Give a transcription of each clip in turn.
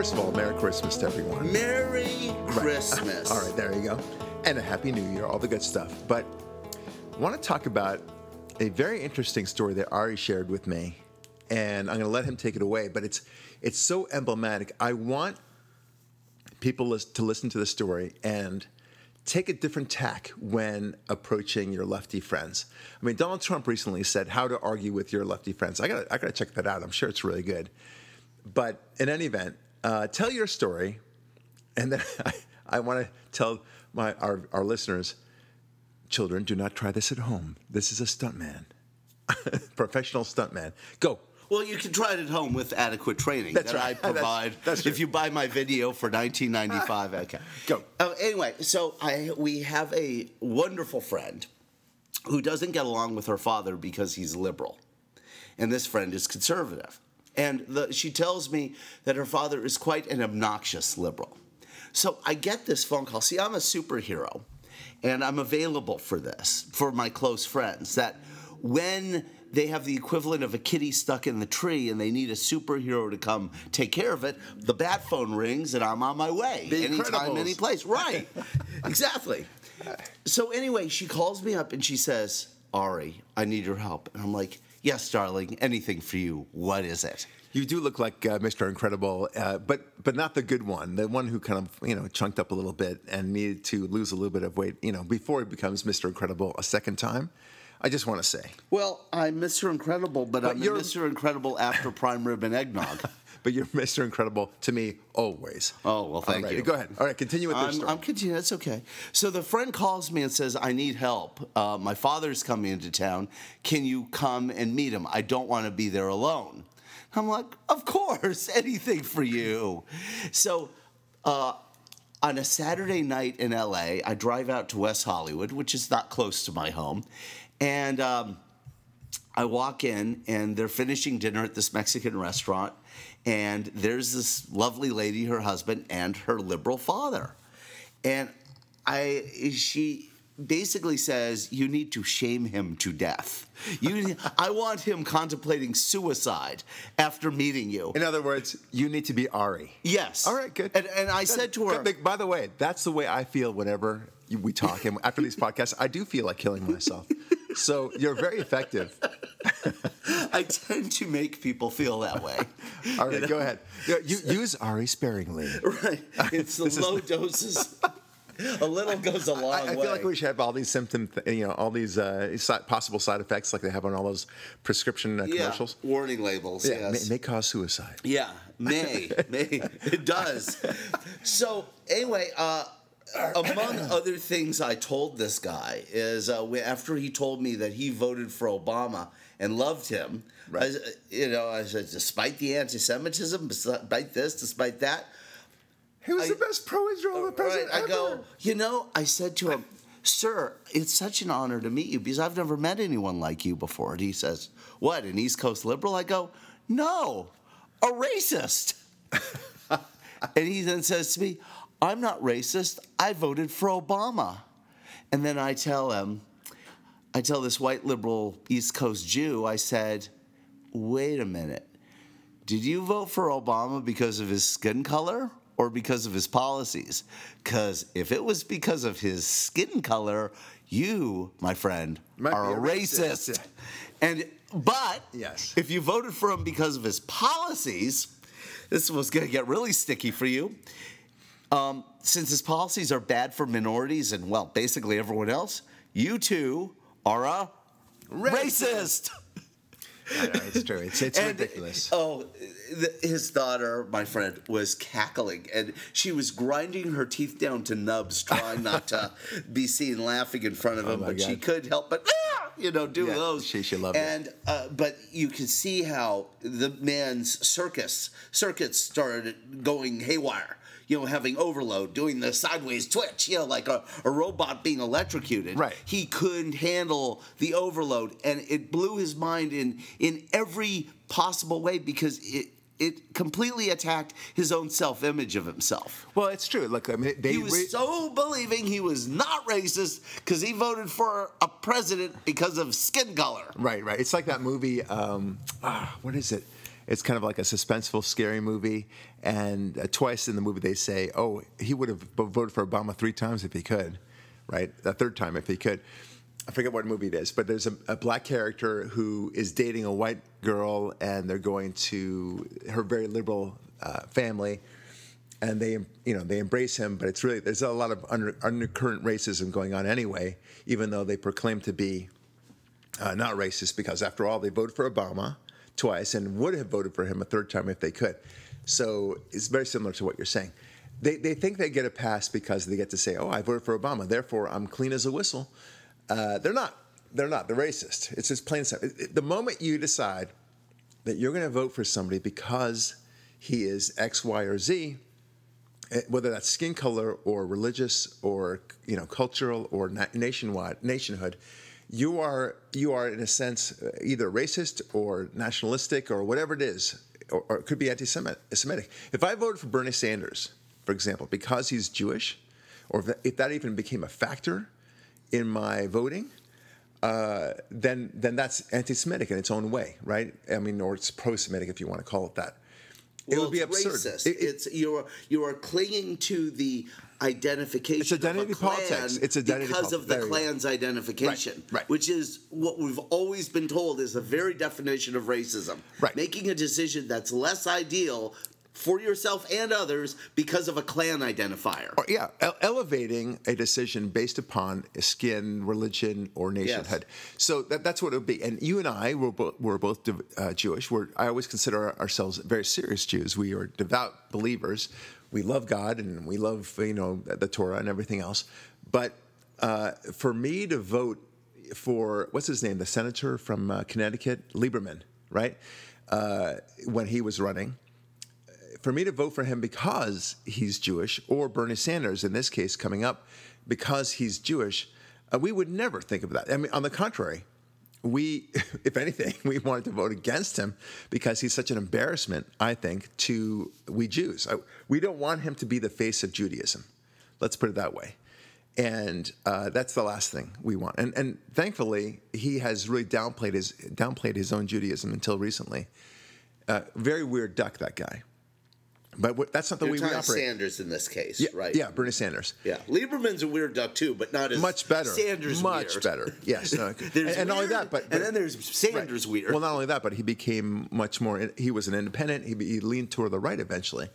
First of all, Merry Christmas to everyone. Merry Christmas. All right, there you go. And a Happy New Year, all the good stuff. But I want to talk about a very interesting story that Ari shared with me. And I'm going to let him take it away, but it's it's so emblematic. I want people to listen to the story and take a different tack when approaching your lefty friends. I mean, Donald Trump recently said how to argue with your lefty friends. I got I got to check that out. I'm sure it's really good. But in any event, uh, tell your story, and then I, I want to tell my our, our listeners, children, do not try this at home. This is a stuntman, professional stuntman. Go. Well, you can try it at home with adequate training That's that right. I That's- provide. that's if true. you buy my video for 1995, okay. Go. Uh, anyway, so I we have a wonderful friend who doesn't get along with her father because he's liberal, and this friend is conservative. And the, she tells me that her father is quite an obnoxious liberal. So I get this phone call. See, I'm a superhero, and I'm available for this for my close friends. That when they have the equivalent of a kitty stuck in the tree and they need a superhero to come take care of it, the bat phone rings and I'm on my way. The Anytime, any place. Right. exactly. So anyway, she calls me up and she says, Ari, I need your help. And I'm like, yes, darling, anything for you. What is it? You do look like uh, Mr. Incredible, uh, but but not the good one. The one who kind of you know chunked up a little bit and needed to lose a little bit of weight. You know, before he becomes Mr. Incredible a second time. I just want to say, Well, I'm Mr. Incredible, but, I'm you're- Mr. Incredible after prime rib and eggnog. but you're Mr. Incredible to me always. Oh, well, thank right, you. Go ahead. All right, continue with this I'm, story. I'm continuing. That's okay. So the friend calls me and says, "I need help. Uh, my father's coming into town. Can you come and meet him? I don't want to be there alone." I'm like, "Of course, anything for you." So. Uh, on a Saturday night in LA, I drive out to West Hollywood, which is not close to my home, and um, I walk in and they're finishing dinner at this Mexican restaurant, and there's this lovely lady, her husband, and her liberal father, and I she basically says you need to shame him to death. You, I want him contemplating suicide after meeting you. In other words, you need to be Ari. Yes. All right, good. And, and I said to her, Good. By the way, that's the way I feel whenever we talk. And after these podcasts, I do feel like killing myself. So you're very effective. I tend to make people feel that way. All right, go ahead. You, use Ari sparingly. Right. It's the This is- low doses. A little goes a long I, I way. feel like we should have all these symptom, you know, all these uh, possible side effects like they have on all those prescription uh, yeah. commercials. Warning labels. Yeah, yes. may, may cause suicide. Yeah, may, may. It does. So, anyway, uh, among other things I told this guy is uh, after he told me that he voted for Obama and loved him, I, s- you know, I said, despite the anti Semitism, despite this, despite that, He was I- the best pro-Israel Right, president I ever. go, you know, I said to him, Sir, it's such an honor to meet you because I've never met anyone like you before. And he says, What, an East Coast liberal? I go, No, a racist. and he then says to me, I'm not racist. I voted for Obama. And then I tell him, I tell this white liberal East Coast Jew, I said, Wait a minute. Did you vote for Obama because of his skin color or because of his policies? Because if it was because of his skin color, you, my friend, Might are a racist. racist. And but Yes. if you voted for him because of his policies, this was going to get really sticky for you. Um, since his policies are bad for minorities and well, basically everyone else, you too are a racist. Know, it's true. It's, it's And, ridiculous. Oh, the, his daughter, my friend, was cackling and she was grinding her teeth down to nubs, trying not to be seen laughing in front of him, Oh but she could help but "Ah!" you know do Yeah, those. she- she loved it. and, uh, but you can see how the man's circus circuits started going haywire. You know, having overload, doing the sideways twitch, you know, like a, a robot being electrocuted Right. he couldn't handle the overload and it blew his mind in in every possible way because it it completely attacked his own self-image of himself. Well, it's true. Look, I mean, they He was re- so believing he was not racist because he voted for a president because of skin color. Right, right. It's like that movie. Um, ah, what is it? It's kind of like a suspenseful, scary movie. And uh, twice in the movie, they say, "Oh, he would have voted for Obama three times if he could, right? A third time if he could." I forget what movie it is, but there's a, a, black character who is dating a white girl, and they're going to her very liberal uh, family, and they you know they embrace him, but it's really there's a lot of under, undercurrent racism going on anyway, even though they proclaim to be uh, not racist because after all they voted for Obama twice and would have voted for him a third time if they could. So it's very similar to what you're saying. They, they think they get a pass because they get to say, oh, I voted for Obama, therefore I'm clean as a whistle. Uh, they're not. They're not. They're racist. It's just plain simple. The moment you decide that you're going to vote for somebody because he is X, Y, or Z, eh, whether that's skin color or religious or you know cultural or nationwide nationhood, you are you are in a sense uh, either racist or nationalistic or whatever it is, or, or it could be anti-Semitic. If I voted for Bernie Sanders, for example, because he's Jewish, or if that even became a factor in my voting, uh, then then that's anti-Semitic in its own way, right? I mean, or it's pro-Semitic if you want to call it that. It well, would be absurd. Racist. It, it, it's you're you are clinging to the identification. It's identity politics. It's identity because of the clan's identification, right, right. which is what we've always been told is the very definition of racism. Right. Making a decision that's less ideal for yourself and others because of a Klan identifier. Or, yeah, ele- elevating a decision based upon skin, religion, or nationhood. Yes. So that, that's what it would be. And you and I were, bo- were both uh, Jewish. We're, I always consider ourselves very serious Jews. We are devout believers. We love God and we love you know the Torah and everything else. But uh, for me to vote for what's his name, the senator from uh, Connecticut, Lieberman, right? Uh, when he was running for me to vote for him because he's Jewish, or Bernie Sanders in this case coming up because he's Jewish, uh, we would never think of that. I mean, on the contrary, we, if anything, we wanted to vote against him because he's such an embarrassment, I think, to we Jews. We don't want him to be the face of Judaism. Let's put it that way. And uh, that's the last thing we want. And, and thankfully, he has really downplayed his downplayed his own Judaism until recently. Uh, very weird duck, that guy. But that's not the You're way we operate. Bernie Sanders in this case, yeah, right? Yeah, Bernie Sanders. Yeah, Lieberman's a weird duck too, but not as much better. Sanders much weird. better. Yes, no, and, not only that, but, but, and then there's Sanders right. weird. Well, not only that, but he became much more. He was an independent. He, he leaned toward the right eventually.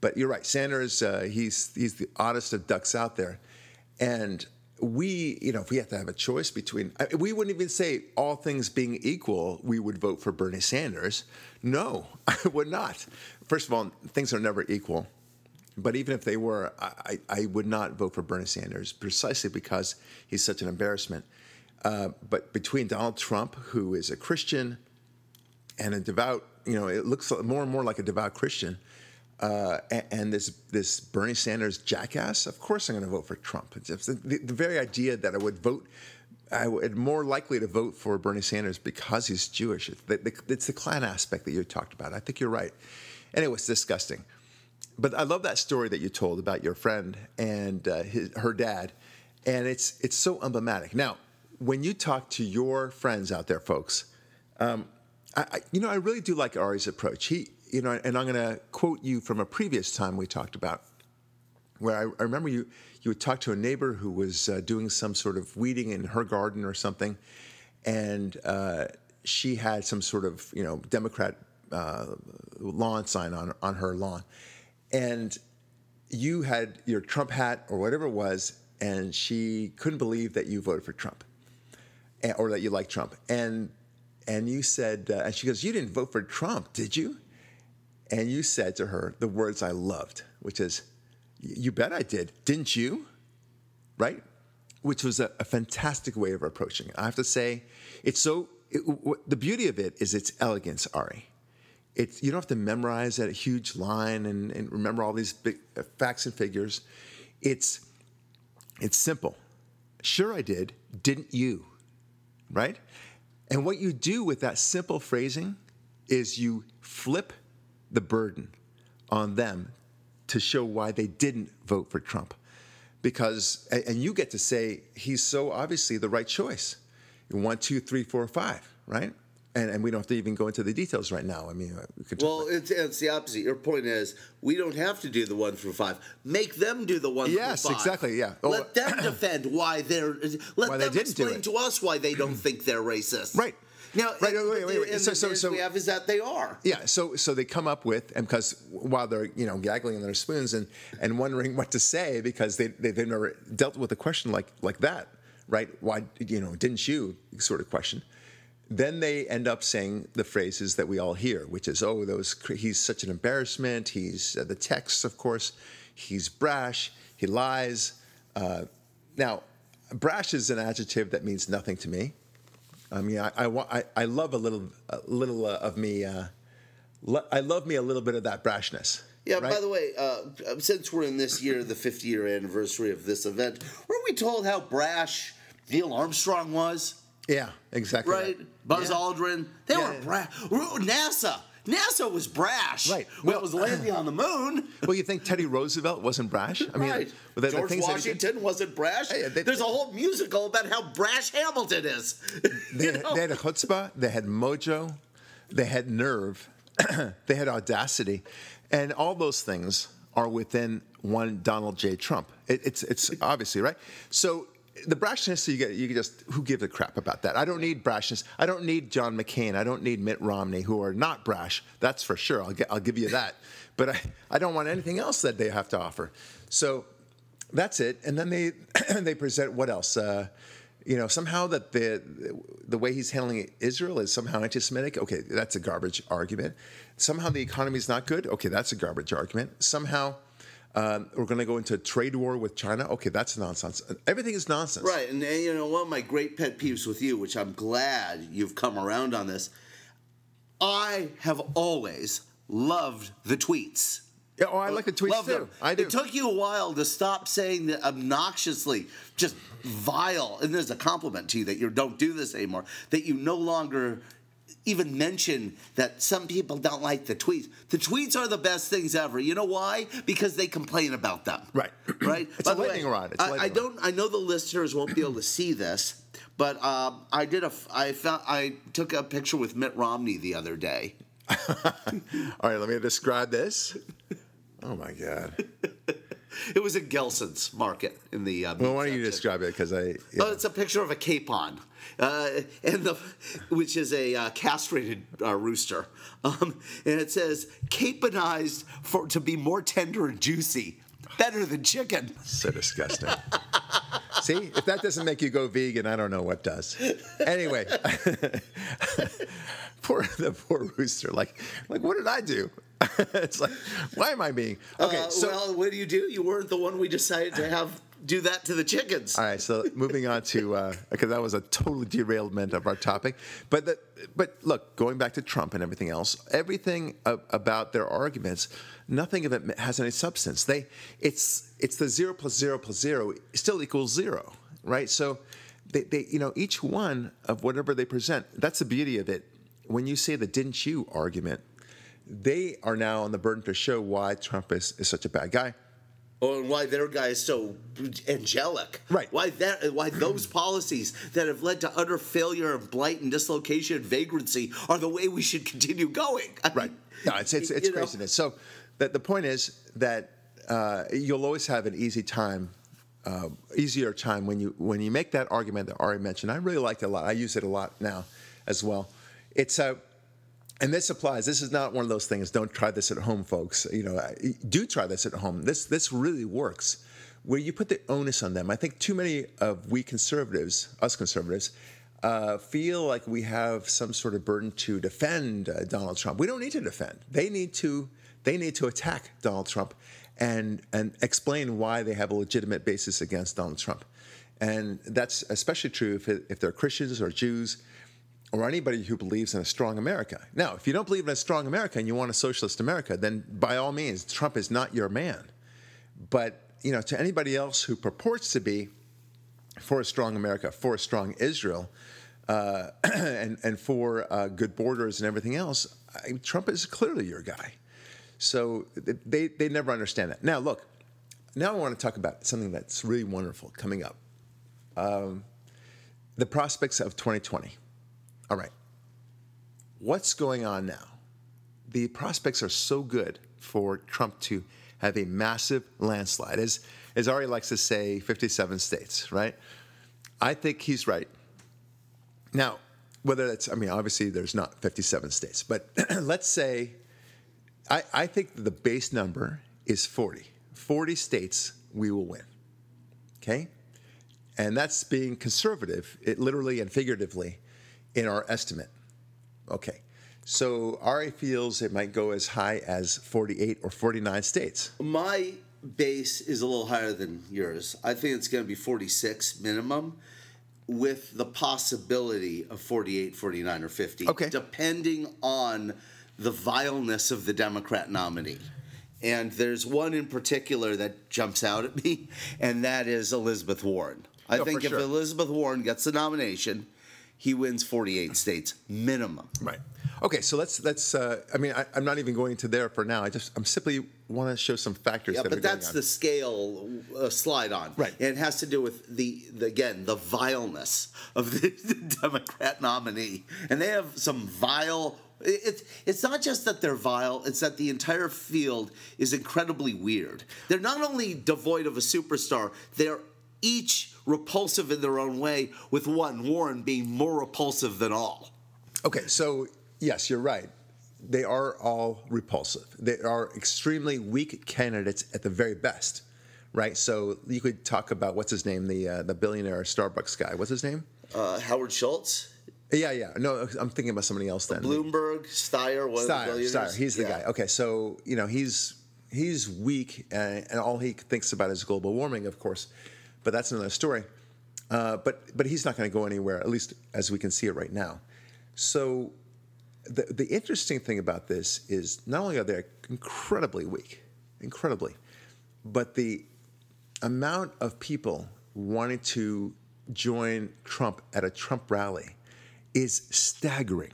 But you're right, Sanders. Uh, he's he's the oddest of ducks out there, and we, you know, if we have to have a choice between, we wouldn't even say all things being equal, we would vote for Bernie Sanders. No, I would not. First of all, things are never equal. But even if they were, I, I would not vote for Bernie Sanders precisely because he's such an embarrassment. Uh, but between Donald Trump, who is a Christian and a devout, you know, it looks more and more like a devout Christian, uh, and, and, this this Bernie Sanders jackass, of course I'm going to vote for Trump. The, the, very idea that I would vote, I would more likely to vote for Bernie Sanders because he's Jewish. It's the, the, it's the clan aspect that you talked about. I think you're right. Anyway, it's disgusting. But I love that story that you told about your friend and uh, his, her dad, and it's it's so emblematic. Now, when you talk to your friends out there, folks, um, I, I, you know I really do like Ari's approach. He you know, and I'm going to quote you from a previous time we talked about, where I, I remember you you would talk to a neighbor who was uh, doing some sort of weeding in her garden or something, and uh, she had some sort of you know Democrat uh, lawn sign on on her lawn, and you had your Trump hat or whatever it was, and she couldn't believe that you voted for Trump, or that you like Trump, and and you said, uh, and she goes, "You didn't vote for Trump, did you?" and you said to her the words I loved, which is, You bet I did, didn't you? Right? Which was a, a fantastic way of approaching it. I have to say, it's so, it, w- the beauty of it is its elegance, Ari. It's, you don't have to memorize that huge line and, and remember all these big uh, facts and figures. It's, it's simple. Sure, I did. Didn't you? Right? And what you do with that simple phrasing is you flip the burden on them to show why they didn't vote for Trump. Because, and you get to say he's so obviously the right choice. One, two, three, four, five, right? And, and we don't have to even go into the details right now. I mean, uh, we could Well, it's, it's the opposite. Your point is we don't have to do the one through five. Make them do the one Yes, through five. exactly, yeah. Oh, Let them defend why they're. Let Why they them didn't explain to us why they don't think they're racist. Right. Now, Right, and- wait, wait, wait. And So- the so- so- we have is that they are. Yeah, so so they come up with, and because while they're you know gaggling on their spoons and and wondering what to say because they they've never dealt with a question like like that, right? Why you know didn't you sort of question? Then they end up saying the phrases that we all hear, which is oh those he's such an embarrassment. He's uh, the text, of course. He's brash. He lies. Uh, now, brash is an adjective that means nothing to me. I mean, I I, I, I love a little a little uh, of me. Uh, lo- I love me a little bit of that brashness. Yeah. right? By the way, uh, since we're in this year, the 50 year anniversary of this event, weren't we told how brash Neil Armstrong was? Yeah, exactly. Right? Buzz Yeah. Aldrin. They Yeah. were brash. NASA. NASA was brash. Right. Well- it was landing on the moon. Well, you think Teddy Roosevelt wasn't brash? I mean, right. the- the George Washington wasn't brash. Hey, they- There's a whole musical about how brash Hamilton is. They, You know? they had a chutzpah, they had mojo, they had nerve, they had audacity, and all those things are within one Donald J. Trump. It, it's it's obviously right. So the brashness you get, you just who gives a crap about that? I don't need brashness. I don't need John McCain. I don't need Mitt Romney, who are not brash. That's for sure. I'll get, I'll give you that. But I, I don't want anything else that they have to offer. So that's it. And then they they present what else? Uh, you know, somehow that the the way he's handling Israel is somehow anti-Semitic. Okay, that's a garbage argument. Somehow the economy is not good. Okay, that's a garbage argument. Somehow um, we're going to go into a trade war with China. Okay, that's nonsense. Everything is nonsense. Right, and, and you know one of my great pet peeves with you, which I'm glad you've come around on this. I have always loved the tweets. Yeah, oh, I like the tweets Love too. them. I do. It took you a while to stop saying that obnoxiously, just vile, and there's a compliment to you that you don't do this anymore. That you no longer even mention that some people don't like the tweets. The tweets are the best things ever. You know why? Because they complain about them. Right. Right. It's By a the way, lightning rod. It's I, I lightning don't. I know the listeners won't be able to see this, but um, I did a. I found. I took a picture with Mitt Romney the other day. All right, let me describe this. Oh my God. It was at Gelson's Market in the. Uh, Well, why don't you describe it? Because I. Oh, it's a picture of a capon, uh, and the which is a uh, castrated uh, rooster, um, and it says caponized for to be more tender and juicy, better than chicken. So disgusting. See, if that doesn't make you go vegan, I don't know what does. Anyway, poor the poor rooster. Like, like what did I do? it's like, why am I being okay? Uh, so well, what do you do? You weren't the one we decided to have do that to the chickens. all right. So moving on to uh, because that was a total derailment of our topic. But the, but look, going back to Trump and everything else, everything about their arguments, nothing of it has any substance. They it's it's the zero plus zero plus zero still equals zero, right? So they, they you know each one of whatever they present. That's the beauty of it. When you say the "didn't you" argument, they are now on the burden to show why Trump is, is such a bad guy. And why their guy is so angelic. Right. Why that? Why those policies that have led to utter failure and blight and dislocation and vagrancy are the way we should continue going. I Right. mean, No, it's it's, it's you know, craziness. So the, the point is that uh, you'll always have an easy time, uh, easier time when you when you make that argument that Ari mentioned. I really liked it a lot. I use it a lot now as well. It's a and this applies. This is not one of those things. Don't try this at home, folks. You know, do try this at home. This this really works. Where you put the onus on them. I think too many of we conservatives, us conservatives, uh, feel like we have some sort of burden to defend uh, Donald Trump. We don't need to defend. They need to. They need to attack Donald Trump, and and explain why they have a legitimate basis against Donald Trump. And that's especially true if, if they're Christians or Jews or anybody who believes in a strong America. Now, if you don't believe in a strong America and you want a socialist America, then by all means, Trump is not your man. But you know, to anybody else who purports to be for a strong America, for a strong Israel, uh, and and for uh, good borders and everything else, I, Trump is clearly your guy. So they they never understand that. Now, look, now I want to talk about something that's really wonderful coming up. Um, the prospects of 2020. All right. what's going on now? The prospects are so good for Trump to have a massive landslide. As, as Ari likes to say, 57 states, right? I think he's right. Now, whether that's, I mean, obviously there's not 57 states, but let's say, I, I think the base number is 40. 40 states we will win. Okay? And that's being conservative, it literally and figuratively, in our estimate. Okay. So Ari feels it might go as high as 48 or 49 states. My base is a little higher than yours. I think it's going to be 46 minimum with the possibility of 48, 49, or 50. Okay. Depending on the vileness of the Democrat nominee. And there's one in particular that jumps out at me, and that is Elizabeth Warren. I Oh, think if sure. Elizabeth Warren gets the nomination, he wins 48 states minimum. Right. Okay, so let's let's. Uh, I mean, I, I'm not even going to there for now. I just I'm simply want to show some factors Yeah, that are but that's the scale uh, slide on. Right. And it has to do with the, the again the vileness of the, the Democrat nominee, and they have some vile. it- It's it's not just that they're vile; it's that the entire field is incredibly weird. They're not only devoid of a superstar; they're each repulsive in their own way. With one Warren being more repulsive than all. Okay, so yes, you're right. They are all repulsive. They are extremely weak candidates at the very best, right? So you could talk about what's his name, the uh, the billionaire Starbucks guy. What's his name? Uh, Howard Schultz, Yeah, yeah. No, I'm thinking about somebody else then. Bloomberg, Steyer, one of the billionaires. Steyer, he's the Yeah. guy. Okay, so you know he's he's weak, and, and all he thinks about is global warming, of course. But that's another story. Uh, but but he's not going to go anywhere, at least as we can see it right now. So the the interesting thing about this is not only are they incredibly weak, incredibly, but the amount of people wanting to join Trump at a Trump rally is staggering.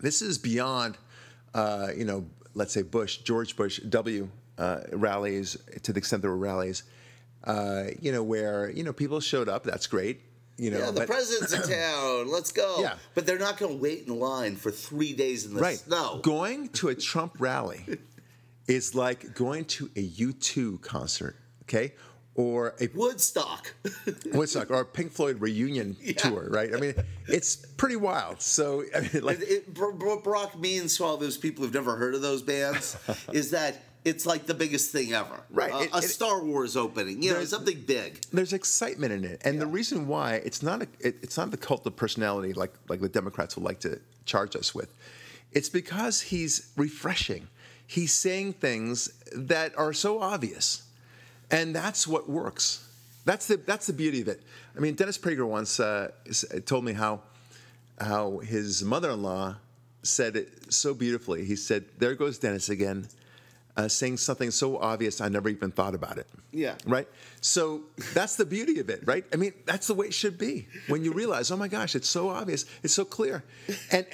This is beyond, uh, you know, let's say Bush, George Bush W uh, rallies to the extent there were rallies, uh, you know, where you know people showed up. That's great, you know. Yeah, the but- president's in town. Let's go. Yeah. But they're not going to wait in line for three days in the right. snow. Going to a Trump rally is like going to a U2 concert, okay, or a Woodstock. Woodstock or a Pink Floyd reunion tour, right? I mean, it's pretty wild. So, I mean, like, it, it, Br- Br- Brock means to all those people who've never heard of those bands is that it's like the biggest thing ever. Right. A, It- a it- Star Wars opening. You know, something big. there's excitement in it, and the reason why it's not a, it, it's not the cult of personality like like the Democrats would like to charge us with. It's because he's refreshing. He's saying things that are so obvious, and that's what works. That's the that's the beauty of it. I mean, Dennis Prager once uh, told me how how his mother-in-law said it so beautifully. He said, "There goes Dennis again." Uh, saying something so obvious I never even thought about it. Yeah. Right? So that's the beauty of it, right? I mean, that's the way it should be. When you realize, oh my gosh, it's so obvious, it's so clear. And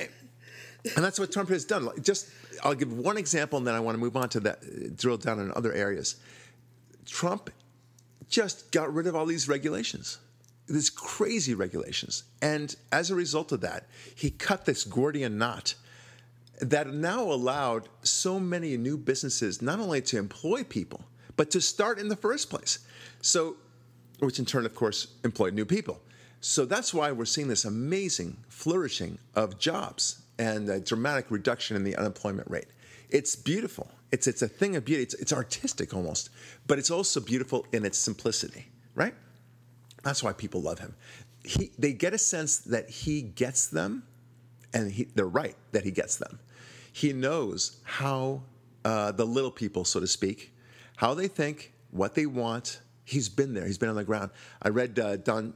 and that's what Trump has done. Like, Just I'll give one example and then I want to move on to that drill down in other areas. Trump just got rid of all these regulations. These crazy regulations. And as a result of that, he cut this Gordian knot that now allowed so many new businesses not only to employ people, but to start in the first place. So, which in turn, of course, employed new people. So that's why we're seeing this amazing flourishing of jobs and a dramatic reduction in the unemployment rate. It's beautiful. It's, it's a thing of beauty. It's, it's artistic almost, but it's also beautiful in its simplicity, right? That's why people love him. He, they get a sense that he gets them and he, they're right that he gets them. He knows how uh, the little people, so to speak, how they think, what they want. He's been there. He's been on the ground. I read uh, Don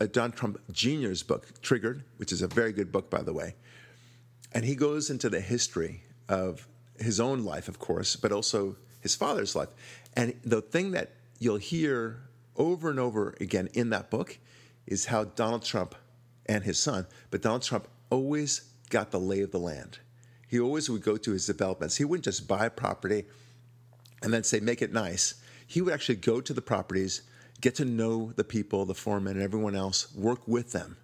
uh, Don Trump Jr.'s book, Triggered, which is a very good book, by the way, and he goes into the history of his own life, of course, but also his father's life. And the thing that you'll hear over and over again in that book is how Donald Trump and his son, but Donald Trump always got the lay of the land. He always would go to his developments. He wouldn't just buy property and then say, make it nice. He would actually go to the properties, get to know the people, the foremen, and everyone else, work with them.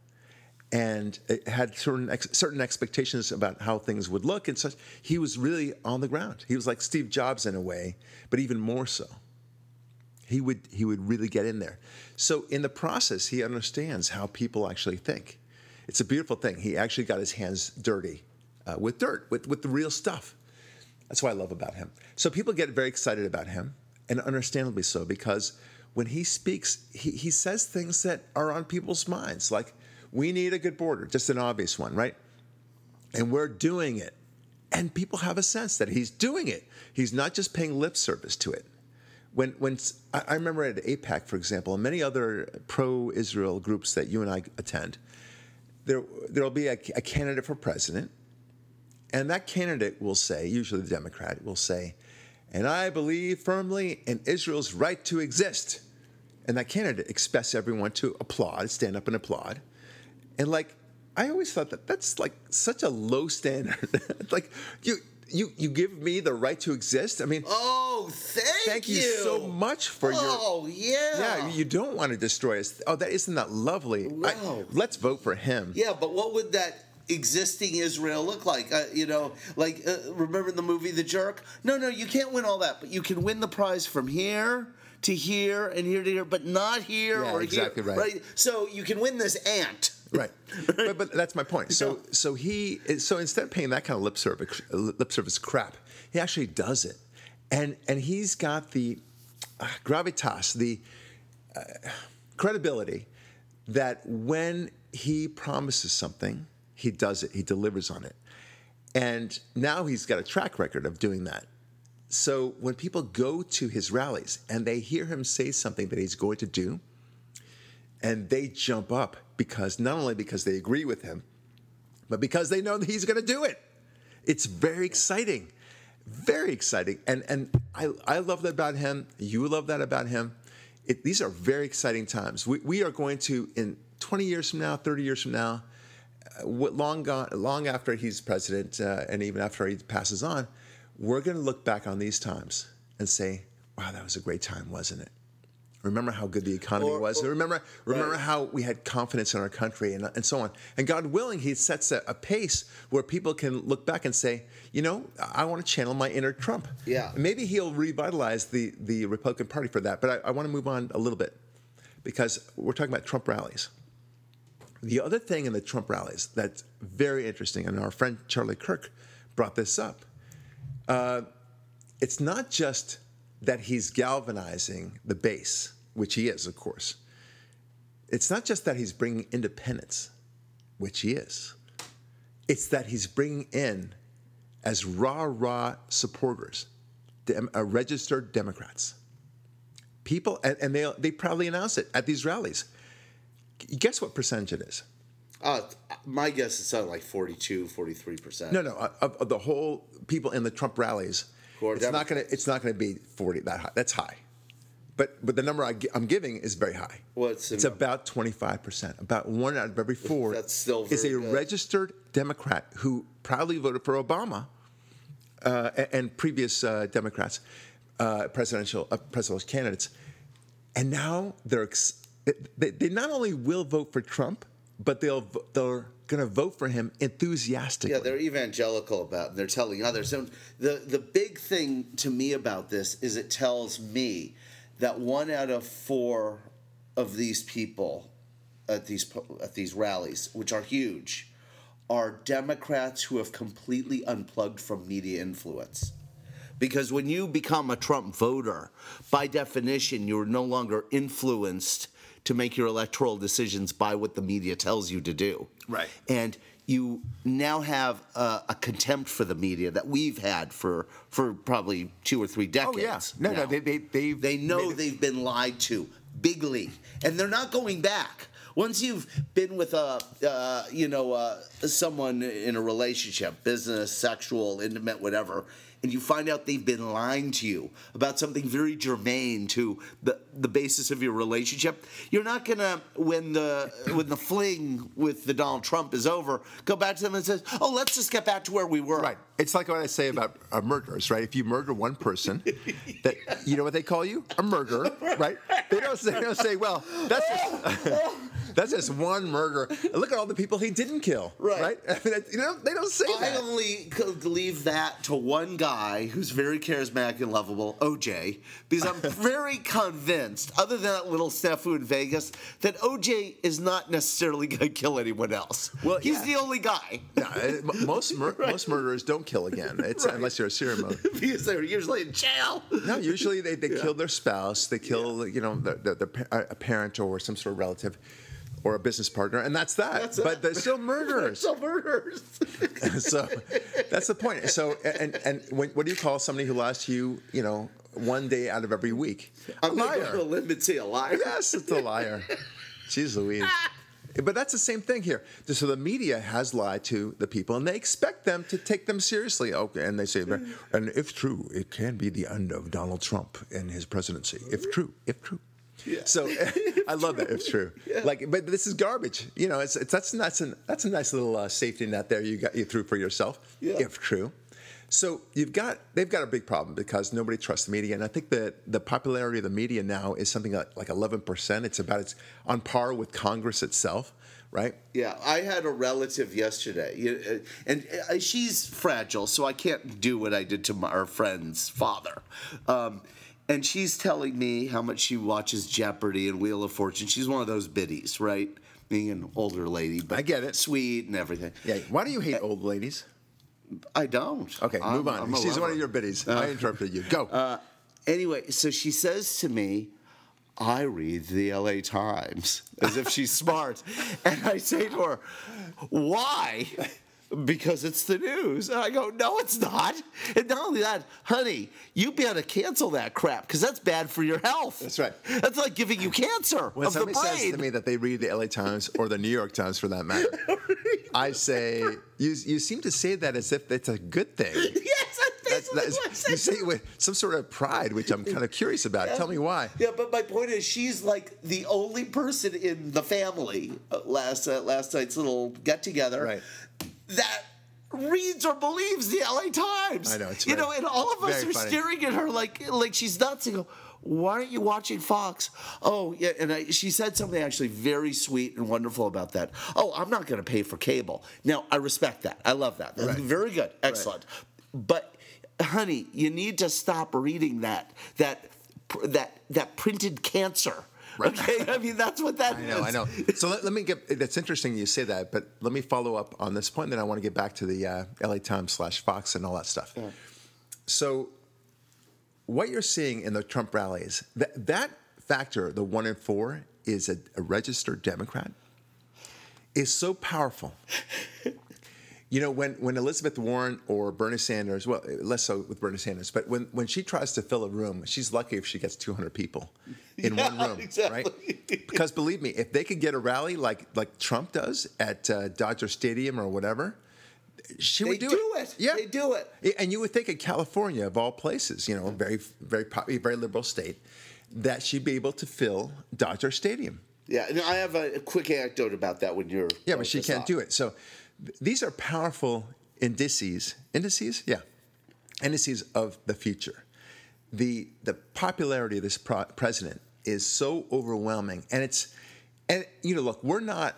and had certain ex- certain expectations about how things would look and such. He was really on the ground. He was like Steve Jobs in a way, but even more so. He would he would really get in there. So in the process, he understands how people actually think. It's a beautiful thing. He actually got his hands dirty uh, with dirt, with with the real stuff. That's what I love about him. So people get very excited about him, and understandably so, because when he speaks, he, he says things that are on people's minds, like we need a good border, just an obvious one, right? And we're doing it. And people have a sense that he's doing it. He's not just paying lip service to it. When, when I remember at AIPAC, for example, and many other pro-Israel groups that you and I attend, there there'll be a, a candidate for president, and that candidate will say, usually the Democrat will say, and I believe firmly in Israel's right to exist. And that candidate expects everyone to applaud, stand up and applaud. And like, I always thought that that's like such a low standard. like, you you you give me the right to exist. I mean, Oh, thank, thank you so much for your. Oh, yeah. Yeah, you don't want to destroy us. Oh, that isn't that lovely? I- Wow. let's vote for him. Yeah, but what would that existing Israel look like? Uh, you know, like uh, remember the movie The Jerk? No, no, you can't win all that, but you can win the prize from here to here and here to here, but not here Yeah, or exactly here. right. So you can win this ant. right but, but that's my point so so he so instead of paying that kind of lip service lip service crap he actually does it and and he's got the uh, gravitas the uh, credibility that when he promises something he does it he delivers on it and now he's got a track record of doing that so when people go to his rallies and they hear him say something that he's going to do and they jump up because not only because they agree with him, but because they know that he's going to do it. It's very exciting, very exciting, and and I I love that about him. You love that about him. It, these are very exciting times. We we are going to in 20 years from now, 30 years from now, long gone, long after he's president, uh, and even after he passes on, we're going to look back on these times and say, "Wow, that was a great time, wasn't it?" Remember how good the economy Or- was. or- remember, remember Right. how we had confidence in our country and, and so on. And God willing, He sets a, a pace where people can look back and say, you know, I want to channel my inner Trump. Yeah. Maybe He'll revitalize the the Republican Party for that. But I, I want to move on a little bit because we're talking about Trump rallies. The other thing in the Trump rallies that's very interesting, and our friend Charlie Kirk brought this up. Uh, it's not just that he's galvanizing the base, which he is, of course. It's not just that he's bringing independents, which he is. It's that he's bringing in, as rah rah supporters, dem- uh, registered Democrats. People, and, and they they proudly announce it at these rallies. Guess what percentage it is? Uh, my guess is something like 42, 43%. No, no, uh, of, of the whole people in the Trump rallies, it's not going to it's not going to be forty that high. That's high, but but the number I, am giving is very high. What's the it's about twenty five percent. About one out of every four That's still is a good. registered Democrat who proudly voted for Obama uh, a- and previous uh, Democrats, uh, presidential uh, presidential candidates, and now they're ex- they, they not only will vote for Trump, but they'll they're going to vote for him enthusiastically. Yeah, they're evangelical about it. They're telling others. And the the big thing to me about this is it tells me that one out of four of these people at these at these rallies, which are huge, are Democrats who have completely unplugged from media influence. Because when you become a Trump voter, by definition, you're no longer influenced to make your electoral decisions by what the media tells you to do. Right. And you now have a, a contempt for the media that we've had for for probably two or three decades. Oh yeah, no, no, now. they they they They know they've been lied to, big league, and they're not going back. Once you've been with a, uh, you know, uh, someone in a relationship, business, sexual, intimate, whatever, and you find out they've been lying to you about something very germane to the, the basis of your relationship, you're not gonna when the when the fling with the Donald Trump is over, go back to them and says, "Oh, let's just get back to where we were." Right. It's like what I say about uh, murderers, right? If you murder one person, that you know what they call you? A murderer, right? They don't say, they don't say well, that's just, That's just one murder. Look at all the people he didn't kill. Right. Right. I mean, you know, they don't say I that. only could leave that to one guy who's very charismatic and lovable, OJ, because I'm very convinced, other than that little snafu in Vegas, that OJ is not necessarily going to kill anyone else. Well, he's yeah. the only guy No, uh, most mur- most murderers don't kill again. It's unless you're a serial murderer. because they're usually in jail. No, usually they, they kill their spouse, they kill you know the, the, the, a parent or some sort of relative or a business partner, and that's that. That's but it. they're still murderers. So murderers. so that's the point. So and and when, what do you call somebody who lies to you? You know, one day out of every week. I'm a to liar. go to a limb and say a liar. Yes, it's a liar. Jeez Louise. But that's the same thing here. So the media has lied to the people, and they expect them to take them seriously. Okay, and they say, mm. and if true, it can be the end of Donald Trump and his presidency. If true, if true. So I love that. If true, like, but this is garbage. You know, it's, it's that's that's an that's a nice little uh, safety net there you got you threw for yourself. Yeah. If true. So you've got they've got a big problem because nobody trusts the media, and I think that the popularity of the media now is something like like eleven percent. It's about it's on par with Congress itself, right? Yeah, I had a relative yesterday, uh, and uh, she's fragile, so I can't do what I did to my, our friend's father. Um, and she's telling me how much she watches Jeopardy and Wheel of Fortune. She's one of those biddies, right? Being an older lady, but I get it. sweet and everything. Yeah. Why do you hate old ladies? I don't. Okay, I'm- move on. I'm She's one of your biddies. I interrupted you. Go. Uh, anyway, so she says to me, I read the LA Times as if she's smart. And I say to her, Why? Because it's the news. And I go, No, it's not. And not only that, honey, you better cancel that crap because that's bad for your health. That's right. That's like giving you cancer when of the somebody says to me that they read the LA Times or the New York Times for that matter, I say you you seem to say that as if it's a good thing. yes, that's That's, basically that's, what I said. you say it with some sort of pride, which I'm kind of curious about. Tell me why. Yeah, but my point is, she's like the only person in the family uh, last uh, last night's little get together Right. That reads or believes the LA Times. I know, it's you very- know, and all of us are funny. staring at her like like she's nuts. And go, why aren't you watching Fox? Oh, yeah. And I, she said something actually very sweet and wonderful about that. Oh, I'm not going to pay for cable. Now, I respect that. I love that. Right. very good. Excellent. But, honey, you need to stop reading that that that that printed cancer. Okay, I mean that's what that I know, I know. So let, let me get. That's interesting you say that, but let me follow up on this point. Then I want to get back to the uh, LA Times slash Fox and all that stuff. Yeah. So, what you're seeing in the Trump rallies, that that factor, the one in four, is a, a registered Democrat, is so powerful. You know, when, when Elizabeth Warren or Bernie Sanders, well, less so with Bernie Sanders, but when, when she tries to fill a room, she's lucky if she gets 200 people in one room, exactly. right? Because believe me, if they could get a rally like like Trump does at uh, Dodger Stadium or whatever, she They would do, do it. Yeah, They do it. And you would think in California, of all places, you know, very very pop- very liberal state, that she'd be able to fill Dodger Stadium. Yeah, and I have a, a quick anecdote about that when you're. Yeah, but she can't do it. So these are powerful indices. Indices? Yeah. Indices of the future. The the popularity of this pro- president is so overwhelming and it's and you know look, we're not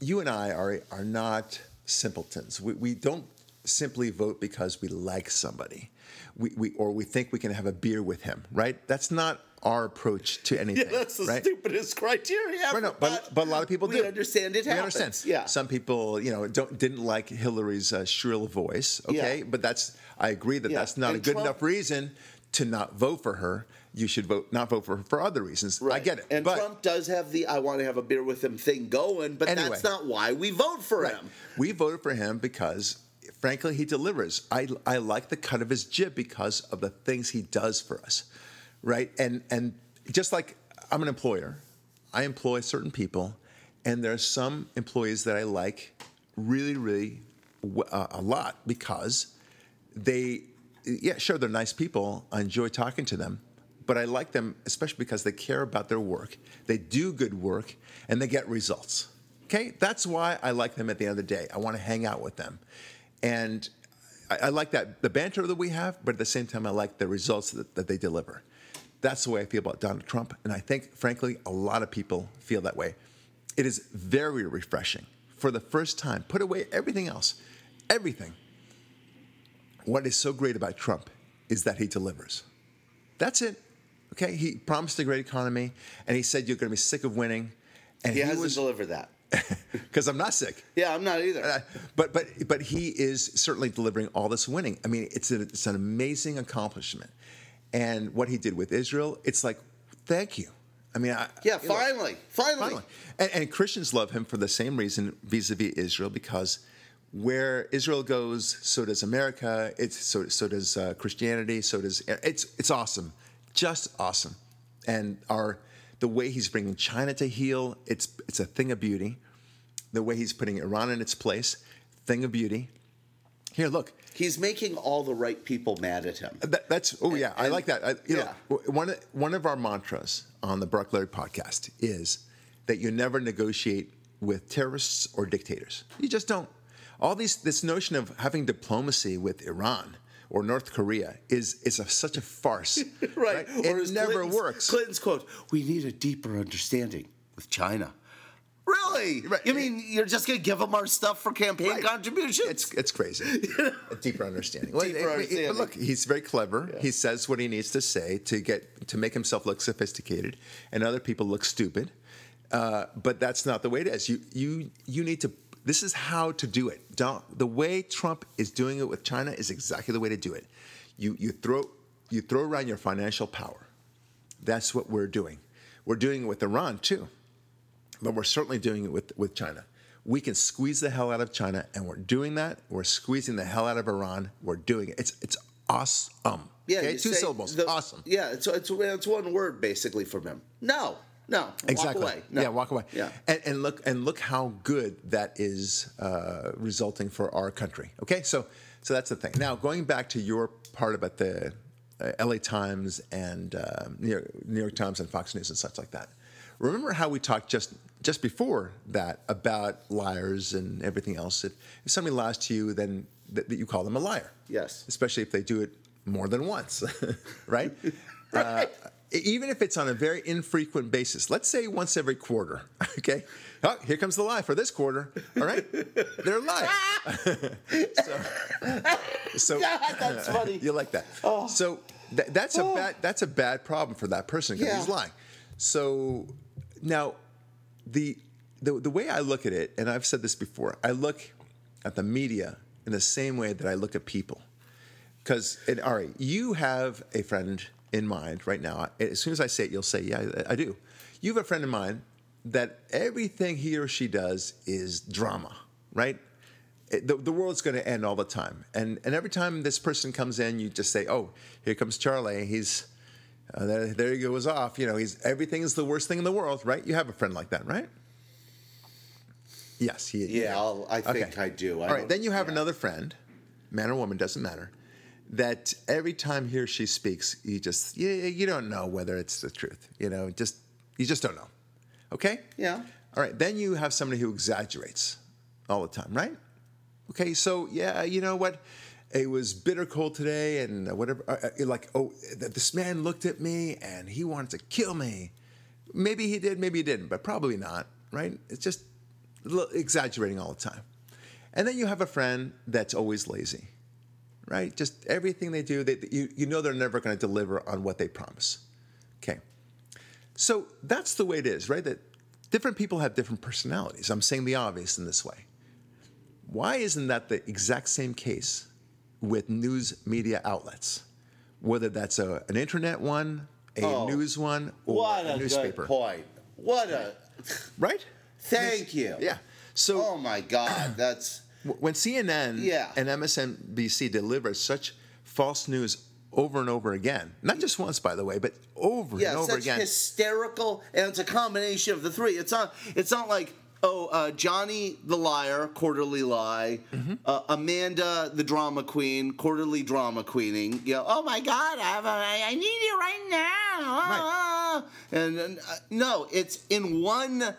you and I are are not simpletons. We we don't simply vote because we like somebody. We, we or we think we can have a beer with him, right? That's not our approach to anything. Yeah, that's the right? stupidest criteria. Right, no, but, but a lot of people we do. understand it We happens. understand. Yeah. Some people, you know, don't didn't like Hillary's uh, shrill voice. Okay, Yeah. but that's I agree that Yeah, that's not a good Trump- enough reason to not vote for her. You should vote not vote for her for other reasons. I get it. And but Trump does have the "I want to have a beer with him" thing going, but Anyway. that's not why we vote for Right. him. we voted for him because. Frankly, he delivers. I, I like the cut of his jib because of the things he does for us, right? And and just like I'm an employer, I employ certain people, and there are some employees that I like really, really uh, a lot because they, yeah, sure, they're nice people. I enjoy talking to them, but I like them especially because they care about their work, they do good work, and they get results. Okay, that's why I like them at the end of the day. I want to hang out with them, and I, I like that the banter that we have, but at the same time, I like the results that, that they deliver. That's the way I feel about Donald Trump, and I think, frankly, a lot of people feel that way. it is very refreshing. For the first time, put away everything else, everything. What is so great about Trump is that he delivers. That's it. Okay, he promised a great economy, and he said you're going to be sick of winning. And He, hasn't delivered that. because I'm not sick. Yeah, I'm not either. Uh, but but but he is certainly delivering all this winning. I mean, it's a, it's an amazing accomplishment, and what he did with Israel, it's like, thank you. I mean, I, yeah, you know, finally, finally. finally, and, and Christians love him for the same reason vis-a-vis Israel because where Israel goes, so does America. It's so so does uh, Christianity. So does it's it's awesome, just awesome, and our the way he's bringing China to heel, it's it's a thing of beauty. The way he's putting Iran in its place, thing of beauty. Here, look. He's making all the right people mad at him. That, that's oh yeah, I and- like that. I, you yeah. know, one of- one of our mantras on the Barak Lurie podcast is that you never negotiate with terrorists or dictators. You just don't. All these this notion of having diplomacy with Iran or North Korea is is a, such a farce. Right. It as never Clinton's- works. Clinton's quote, we need a deeper understanding with China. Really? Right. You mean you're just going to give them our stuff for campaign Right. contributions? It's it's crazy. a deeper understanding. Well, Deeper I mean, understanding. But look, he's very clever. He says what he needs to say to get to make himself look sophisticated, and other people look stupid. Uh, but that's not the way it is. You you you need to. This is how to do it. Don't, the way Trump is doing it with China is exactly the way to do it. You you throw you throw around your financial power. That's what we're doing. We're doing it with Iran too but we're certainly doing it with, with China. We can squeeze the hell out of China, and we're doing that. We're squeezing the hell out of Iran. We're doing it. It's it's awesome. yeah, okay? two syllables. the- awesome. Yeah, it's, it's, it's one word basically from him. No, no. Exactly. Walk away. No. Yeah, walk away. Yeah. And, and look and look how good that is uh, resulting for our country. Okay, so so that's the thing. Now going back to your part about the uh, L.A. Times and uh, New, York, New York Times and Fox News and such like that. Remember how we talked just just before that about liars and everything else. If, if somebody lies to you, then that, that you call them a liar. Yes. Especially if they do it more than once, right? Uh, even if it's on a very infrequent basis, let's say once every quarter, okay? Oh, here comes the lie for this quarter. All right, they're lying. so, so that's funny. you like that? Oh. So th- that's a bad that's a bad problem for that person because he's Yeah. lying. So now the, the the way I look at it, and I've said this before, I look at the media in the same way that I look at people. Because, Ari, you have a friend in mind right now. As soon as I say it, you'll say, "Yeah, I, I do." You have a friend in mind that everything he or she does is drama, right? The, the world's going to end all the time, and and every time this person comes in, you just say, "Oh, here comes Charlie. He's uh, there. There he goes off. You know, he's everything is the worst thing in the world, right? You have a friend like that, right? Yes, he. Yeah, I'll, I think I do. I All right, then you have yeah. another friend, man or woman, doesn't matter, that every time he or she speaks, you just you, you don't know whether it's the truth. You know, just you just don't know. Okay? Yeah. All right, then you have somebody who exaggerates all the time, right? Okay, so yeah, you know what? It was bitter cold today, and whatever. Uh, uh, like, oh, this man looked at me and he wanted to kill me. Maybe he did, maybe he didn't, but probably not, right? It's just exaggerating all the time. And then you have a friend that's always lazy, right? Just everything they do, they, you, you know they're never going to deliver on what they promise. Okay. So that's the way it is, right? That different people have different personalities. I'm saying the obvious in this way. Why isn't that the exact same case with news media outlets? Whether that's a, an internet one, a Oh, news one, or What a a newspaper. good point. What a. Right? Thank you. Yeah. So Oh my God, that's. when CNN Yeah. and MSNBC deliver such false news over and over again, not just once, by the way, but over Yeah, and over such again. hysterical, and it's a combination of the three. It's not. It's not like oh, uh, Johnny the liar, quarterly lie. Mm-hmm. Uh, Amanda the drama queen, quarterly drama queening. You know, oh my God, I, have a, I I need you right now. Ah. And, and, uh, no, it's in one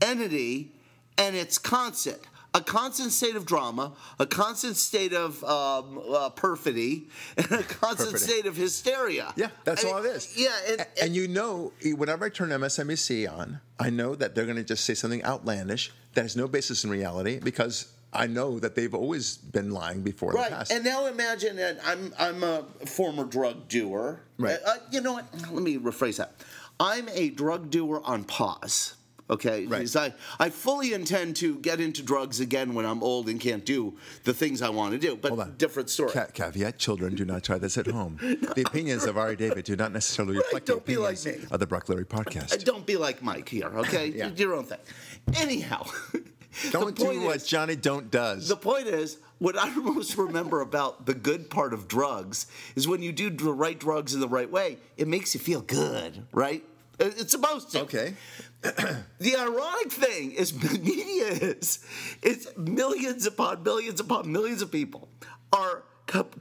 entity, and it's constant. A constant state of drama, a constant state of um, uh, perfidy, and a constant Perfidy. state of hysteria. Yeah, that's I all mean, it is. Yeah, and, A- and, you know, whenever I turn MSNBC on, I know that they're going to just say something outlandish that has no basis in reality because I know that they've always been lying before Right, the past. and now imagine that I'm I'm a former drug doer. Right. Uh, you know what? Let me rephrase that. I'm a drug doer on pause. Okay, Right. I, I fully intend to get into drugs again when I'm old and can't do the things I want to do. But different story. Ca- caveat: Children, do not try this at home. The opinions of Ari David do not necessarily reflect don't the be like opinions of the Barak Lurie Uh, podcast. Don't be like Mike here, okay? Yeah. Do your own thing. Anyhow, Don't do what is- Johnny Don't does. The point is, what I most remember about the good part of drugs is when you do the right drugs in the right way, it makes you feel good, right? It's supposed to. okay. The ironic thing is, the media is, it's millions upon millions upon millions of people are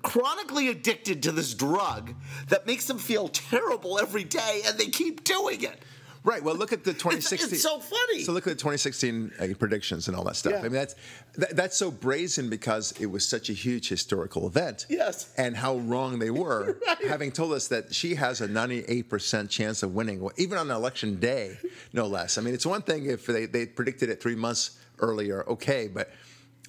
chronically addicted to this drug that makes them feel terrible every day, and they keep doing it. Right. Well, look at the 2016. it's so funny. So look at the 2016 uh, predictions and all that stuff. Yeah. I mean, that's that, that's so brazen because it was such a huge historical event. Yes. And how wrong they were, Right. having told us that she has a 98% chance of winning, well, even on election day, no less. I mean, it's one thing if they, they predicted it three months earlier, okay, but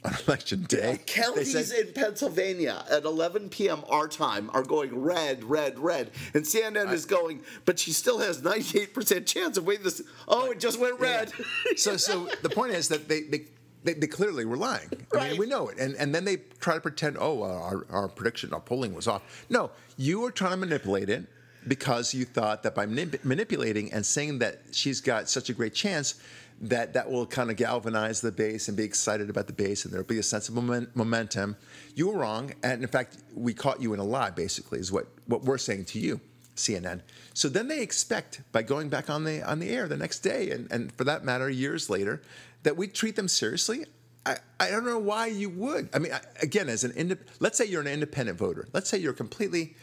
on election day, uh, they Counties said, in Pennsylvania at 11 p.m. our time are going red, red, red, and CNN is going, but she still has 98% chance of winning this. Oh, it just went red. so so the point is that they they, they, they clearly were lying. I Right. mean, we know it, and and then they try to pretend, oh, our our prediction, our polling was off. No, you were trying to manipulate it because you thought that by manip- manipulating and saying that she's got such a great chance. That that will kind of galvanize the base and be excited about the base, and there'll be a sense of moment, momentum. You were wrong, and in fact, we caught you in a lie. Basically, is what what we're saying to you. CNN. So then they expect by going back on the on the air the next day, and, and for that matter, years later, that we treat them seriously. I, I don't know why you would. I mean, I, again, as an indep- let's say you're an independent voter. Let's say you're completely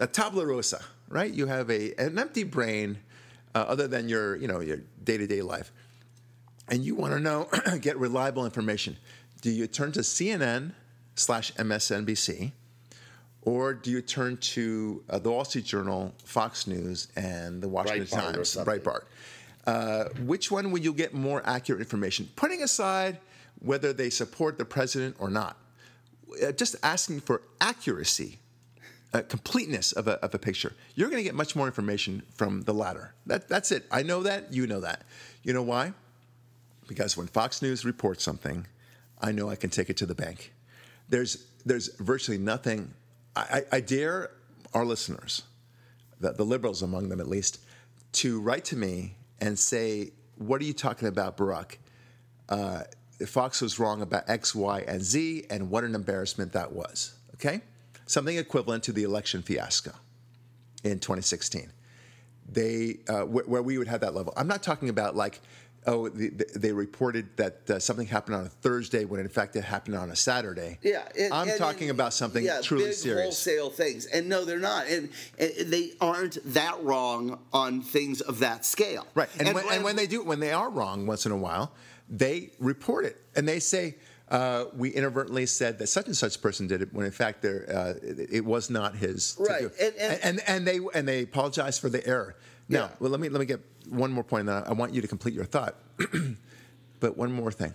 a tabula rosa, right? You have a an empty brain, uh, other than your you know your day to day life, and you want to know get reliable information. Do you turn to CNN slash MSNBC? Or do you turn to uh, the Wall Street Journal, Fox News, and the Washington Breitbart Times. Breitbart? Uh, which one will you get more accurate information? Putting aside whether they support the president or not, uh, just asking for accuracy, uh, completeness of a, of a picture. You're going to get much more information from the latter. That, that's it. I know that. You know that. You know why? Because when Fox News reports something, I know I can take it to the bank. There's there's virtually nothing. I, I, I dare our listeners, the, the liberals among them at least, to write to me and say, "What are you talking about, Barak? Uh, Fox was wrong about X, Y, and Z, and what an embarrassment that was." Okay, something equivalent to the election fiasco in 2016 they uh, wh- where we would have that level. I'm not talking about like, oh, the, the, they reported that uh, something happened on a Thursday when in fact it happened on a Saturday. Yeah, and- I'm and- talking about something yeah, truly big serious. wholesale things, and no, they're not, and, and they aren't that wrong on things of that scale. Right, and, when, and when they do, when they are wrong once in a while, they report it and they say. Uh, we inadvertently said that such and such person did it when in fact there uh, it, it was not his. to Right, do. and- and- and and they and they apologize for the error. Now, Yeah. well, let me let me get one more point, and then I want you to complete your thought. but one more thing.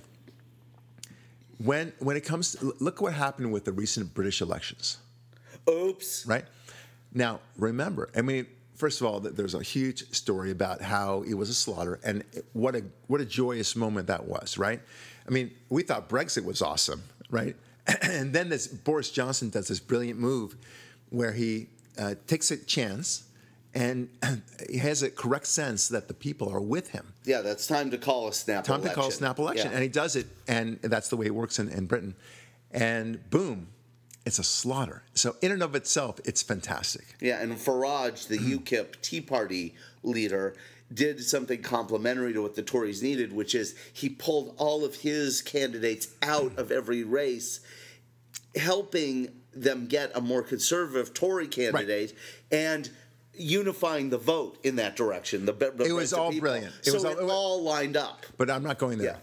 When when it comes, to, look what happened with the recent British elections oops, right? Now, remember, I mean, first of all, th- there's a huge story about how it was a slaughter, and what a what a joyous moment that was, right? I mean, we thought Brexit was awesome, right? and then this Boris Johnson does this brilliant move where he uh, takes a chance and he has a correct sense that the people are with him. yeah, that's time to call a snap. Election. Time election. to call a snap election, Yeah. and he does it, and that's the way it works in, in Britain. And boom, it's a slaughter. So in and of itself, it's fantastic. Yeah, and Farage, the Mm-hmm. UKIP Tea Party leader, did something complementary to what the Tories needed, which is he pulled all of his candidates out of every race, helping them get a more conservative Tory candidate and unifying the vote in that direction. The, the It was all people. brilliant. It so was all- it all lined up. But I'm not going there.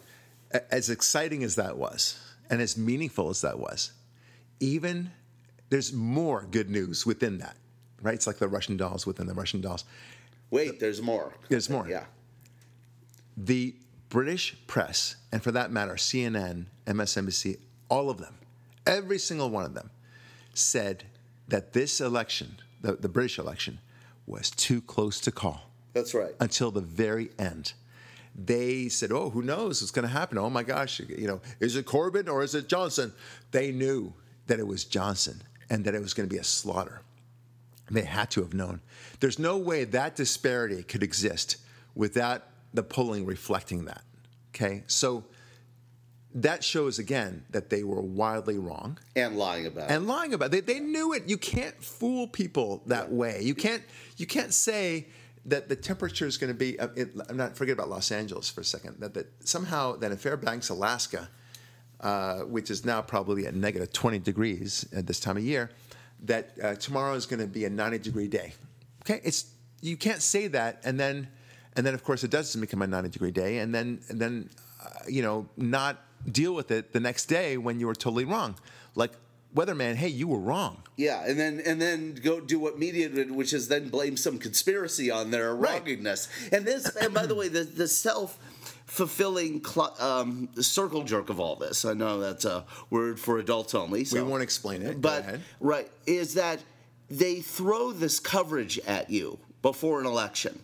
Yeah. as exciting as that was, and as meaningful as that was, even there's more good news within that, right? It's like the Russian dolls within the Russian dolls. Wait, there's more. There's more. Yeah. The British press, and for that matter, CNN, MSNBC, all of them, every single one of them, said that this election, the, the British election, was too close to call That's right. until the very end. They said, "Oh, who knows what's going to happen? Oh my gosh, you know, is it Corbyn or is it Johnson?" They knew that it was Johnson and that it was going to be a slaughter. They had to have known. There's no way that disparity could exist without the polling reflecting that. Okay, so that shows again that they were wildly wrong And lying about it. and lying about it. They, they knew it. You can't fool people that way. You can't you can't say that the temperature is going to be. Uh, it, I'm not forget about Los Angeles for a second. That, that somehow that in Fairbanks, Alaska, uh, which is now probably at negative 20 degrees at this time of year, that uh, tomorrow is going to be a 90 degree day. Okay, it's you can't say that and then and then of course it does become a 90 degree day and then and then uh, you know not deal with it the next day when you were totally wrong. Like weatherman, hey, you were wrong. Yeah, and then and then go do what media did, which is then blame some conspiracy on their Right. wrongingness. And this, and by the way, the the self fulfilling cl- um, circle jerk of all this. I know that's a word for adults only. So. We won't explain it. Go but ahead. right is that they throw this coverage at you before an election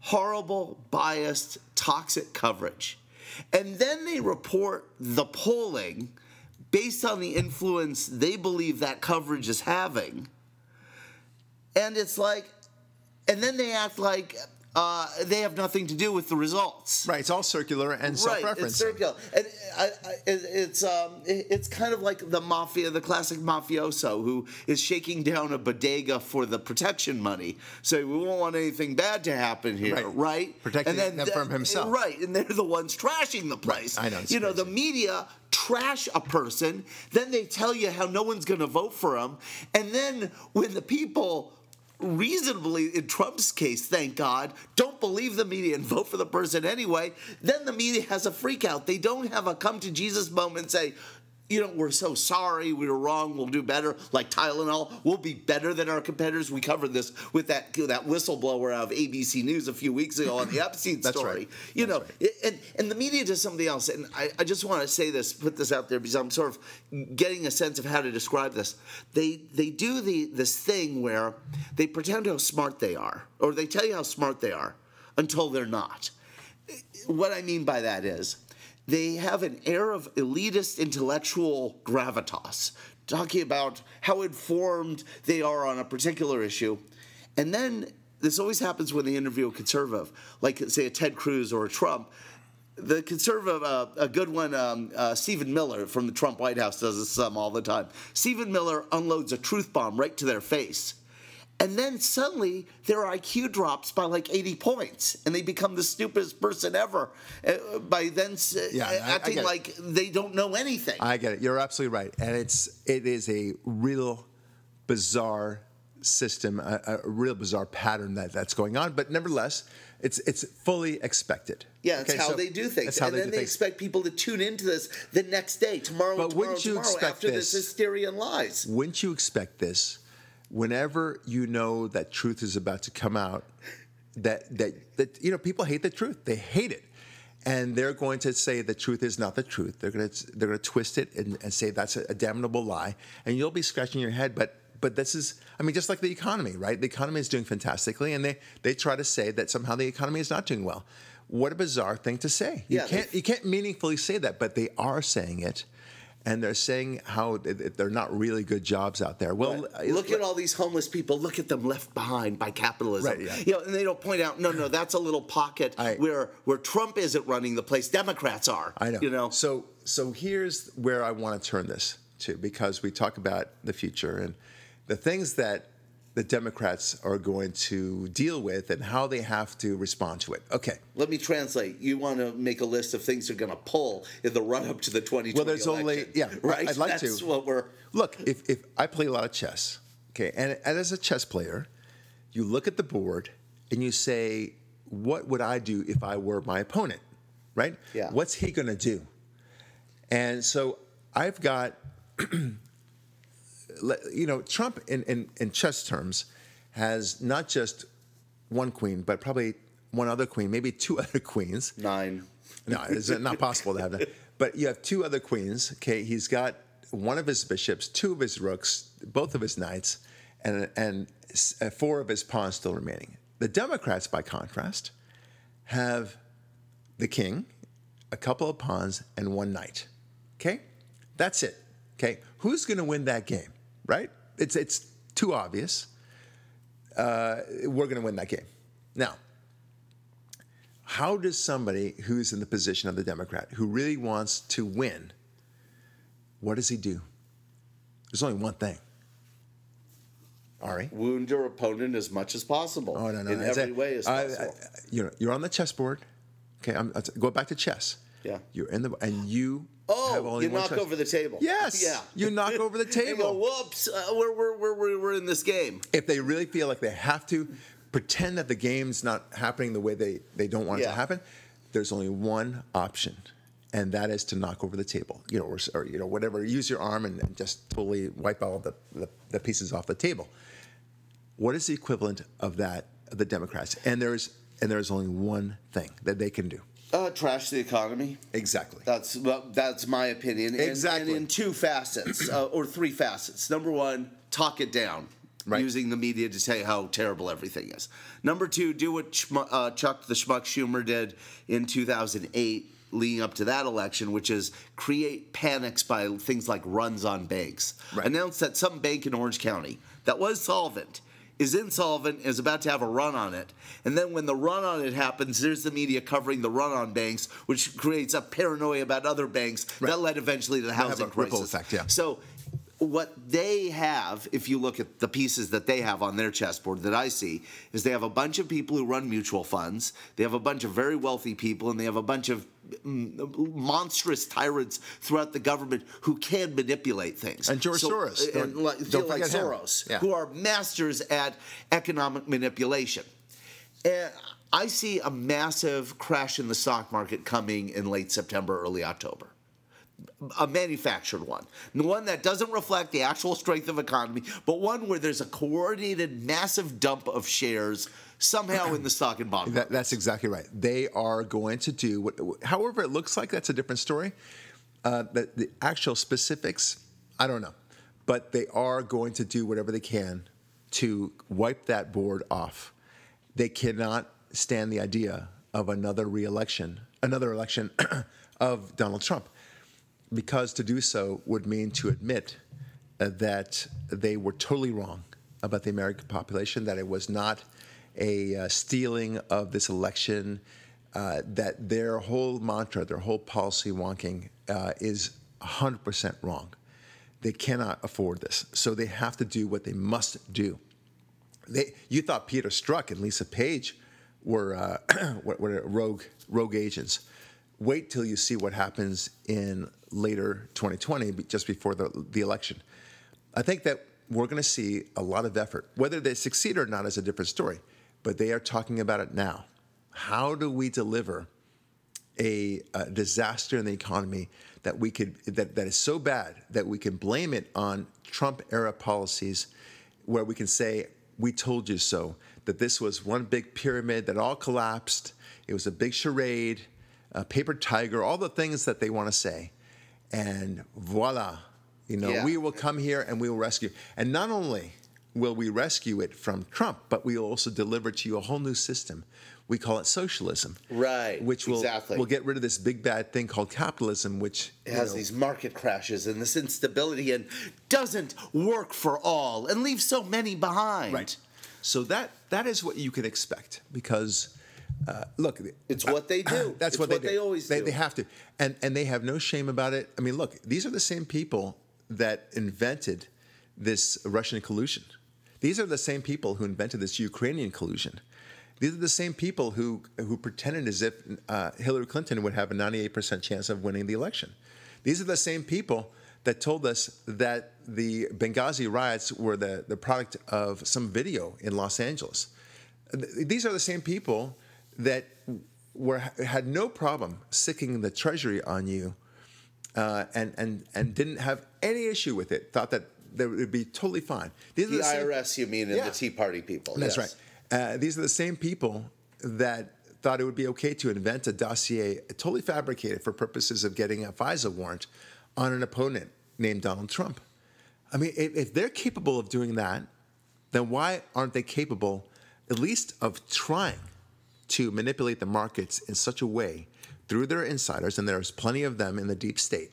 horrible biased toxic coverage and then they report the polling based on the influence they believe that coverage is having. And it's like and then they act like uh, they have nothing to do with the results Right, it's all circular and Right, self-referencing. it's circular, and I, I, it's um, it's kind of like the mafia, the classic mafioso who is shaking down a bodega for the protection money. So we won't want anything bad to happen here, Right. right? Protecting them from himself. right? And they're the ones trashing the place. I know, You know, the media trash a person, then they tell you how no one's going to vote for him, and then when the people reasonably in Trump's case, thank God, don't believe the media and vote for the person anyway, then the media has a freak out. They don't have a come to Jesus moment and say, you know, we're so sorry, we were wrong, we'll do better. Like Tylenol, we'll be better than our competitors. We covered this with that that whistleblower out of ABC News a few weeks ago on the Epstein That's story. right. You That's know, right. and and the media does something else, and I, I just want to say this, put this out there because I'm sort of getting a sense of how to describe this. They they do the this thing where they pretend how smart they are, or they tell you how smart they are until they're not. What I mean by that is they have an air of elitist intellectual gravitas, talking about how informed they are on a particular issue. And then this always happens when they interview a conservative, like say a Ted Cruz or a Trump. The conservative, uh, a good one, um, uh, Stephen Miller from the Trump White House does this some all the time. Stephen Miller unloads a truth bomb right to their face. And then suddenly their IQ drops by like 80 points and they become the stupidest person ever uh, by then Yeah, acting like they don't know anything. I get it. You're absolutely right, and it's it is a real bizarre system, a, a real bizarre pattern that that's going on. But nevertheless, it's it's fully expected. yeah, that's Okay, how so they do things. And they then they things. expect people to tune into this the next day, tomorrow, But tomorrow, wouldn't you tomorrow, expect after this this? hysteria and lies. Wouldn't you expect this? Whenever you know that truth is about to come out, that that that you know people hate the truth. They hate it, and they're going to say the truth is not the truth. They're going to they're going to twist it and, and say that's a, a damnable lie, and you'll be scratching your head. But but this is I mean just like the economy, right? The economy is doing fantastically, and they they try to say that somehow the economy is not doing well. What a bizarre thing to say. You Yeah, can't you can't meaningfully say that, but they are saying it. And they're saying how th- th- they're not really good jobs out there. Well, uh, Look at all these homeless people. Look at them left behind by capitalism. Right, yeah. You know, and they don't point out, no, no, that's a little pocket I- where where Trump isn't running the place. Democrats are. I know. You know. So so here's where I want to turn this to because we talk about the future and the things that the Democrats are going to deal with and how they have to respond to it. Okay. Let me translate. You want to make a list of things they're going to pull in the run up to the 2020 Well, there's election. only- yeah, right. I'd like That's to. what we're. Look, if, if I play a lot of chess, okay, and, and as a chess player, you look at the board and you say, what would I do if I were my opponent, right? Yeah. What's he going to do? And so I've got, you know, Trump in, in, in chess terms has not just one queen, but probably one other queen, maybe two other queens. Nine. No, it's not possible to have that. But you have two other queens. Okay, he's got one of his bishops, two of his rooks, both of his knights, and and uh, four of his pawns still remaining. The Democrats, by contrast, have the king, a couple of pawns, and one knight. Okay, that's it. Okay, who's going to win that game? Right? It's it's too obvious. Uh, we're going to win that game. Now, how does somebody who's in the position of the Democrat, who really wants to win, what does he do? There's only one thing. Ari? Wound your opponent as much as possible. Oh no, no, in every way as possible. I- you know, you're on the chessboard. Okay, I'm, go back to chess. Yeah. You're in the and you oh, you knock choice. over the table. Yes. Yeah. You knock over the you go, table. whoops, uh, we're, we're, we're, we're, in this game. if they really feel like they have to pretend that the game's not happening the way they, they don't want it to happen, there's only one option, and that is to knock over the table, you know, or, or you know, whatever. Use your arm and, and just totally wipe all the, the, the pieces off the table. What is the equivalent of that? of The Democrats, and there's and there's only one thing that they can do. Uh, trash the economy. Exactly. That's well, that's my opinion. And- Exactly. And, in two facets uh, or three facets. Number one, talk it down. Right. Using the media to say how terrible everything is. Number two, do what uh, Chuck the Schmuck Schumer did in 2008, leading up to that election, which is create panics by things like runs on banks. Right. Announce that some bank in Orange County that was solvent is insolvent is about to have a run on it and then when the run on it happens there's the media covering the run on banks which creates a paranoia about other banks Right. that led eventually to the housing a ripple crisis effect, yeah. so what they have if you look at the pieces that they have on their chessboard that i see is they have a bunch of people who run mutual funds they have a bunch of very wealthy people and they have a bunch of mm, monstrous tyrants throughout the government who can manipulate things And George Soros. and Don't- like, don't like soros Yeah. who are masters at economic manipulation. And I see a massive crash in the stock market coming in late September, early October. A manufactured one, the one that doesn't reflect the actual strength of economy, but one where there's a coordinated, massive dump of shares somehow in the stock and bond. That, that's exactly right. They are going to do what, however it looks like. That's a different story. Uh, the, the actual specifics, I don't know, but they are going to do whatever they can to wipe that board off. They cannot stand the idea of another reelection, another election of Donald Trump, because to do so would mean to admit uh, that they were totally wrong about the American population, that it was not a uh, stealing of this election, uh, that their whole mantra, their whole policy wonking uh, is 100% wrong. They cannot afford this. So they have to do what they must do. They, you thought Peter Strzok and Lisa Page were, uh, were, were rogue, rogue agents. Wait till you see what happens in later 2020, just before the, the election. I think that we're going to see a lot of effort. Whether they succeed or not is a different story, but they are talking about it now. How do we deliver a, a disaster in the economy that we could that, that is so bad that we can blame it on Trump era policies where we can say we told you so that this was one big pyramid that all collapsed it was a big charade a paper tiger all the things that they want to say and voila you know Yeah. we will come here and we will rescue and not only will we rescue it from Trump but we will also deliver to you a whole new system we call it socialism Right, which will exactly. will get rid of this big bad thing called capitalism, which has know, these market crashes and this instability and doesn't work for all and leaves so many behind. right. So that that is what you can expect because uh, look, It's what they do. That's It's what they what do. they always they, do. They have to, and and they have no shame about it. I mean, look, these are the same people that invented this Russian collusion. These are the same people who invented this Ukrainian collusion. These are the same people who who pretended as if uh, Hillary Clinton would have a 98% chance of winning the election. These are the same people that told us that the Benghazi riots were the, the product of some video in Los Angeles. These are the same people that were had no problem sicking the treasury on you uh, and and and didn't have any issue with it. Thought that that would be totally fine. These are The same- IRS, you mean, and Yeah. the Tea Party people. That's yes. right. Uh, these are the same people that thought it would be okay to invent a dossier totally fabricated for purposes of getting a FISA warrant on an opponent named Donald Trump. I mean, if, if they're capable of doing that, then why aren't they capable, at least, of trying to manipulate the markets in such a way through their insiders, and there's plenty of them in the deep state,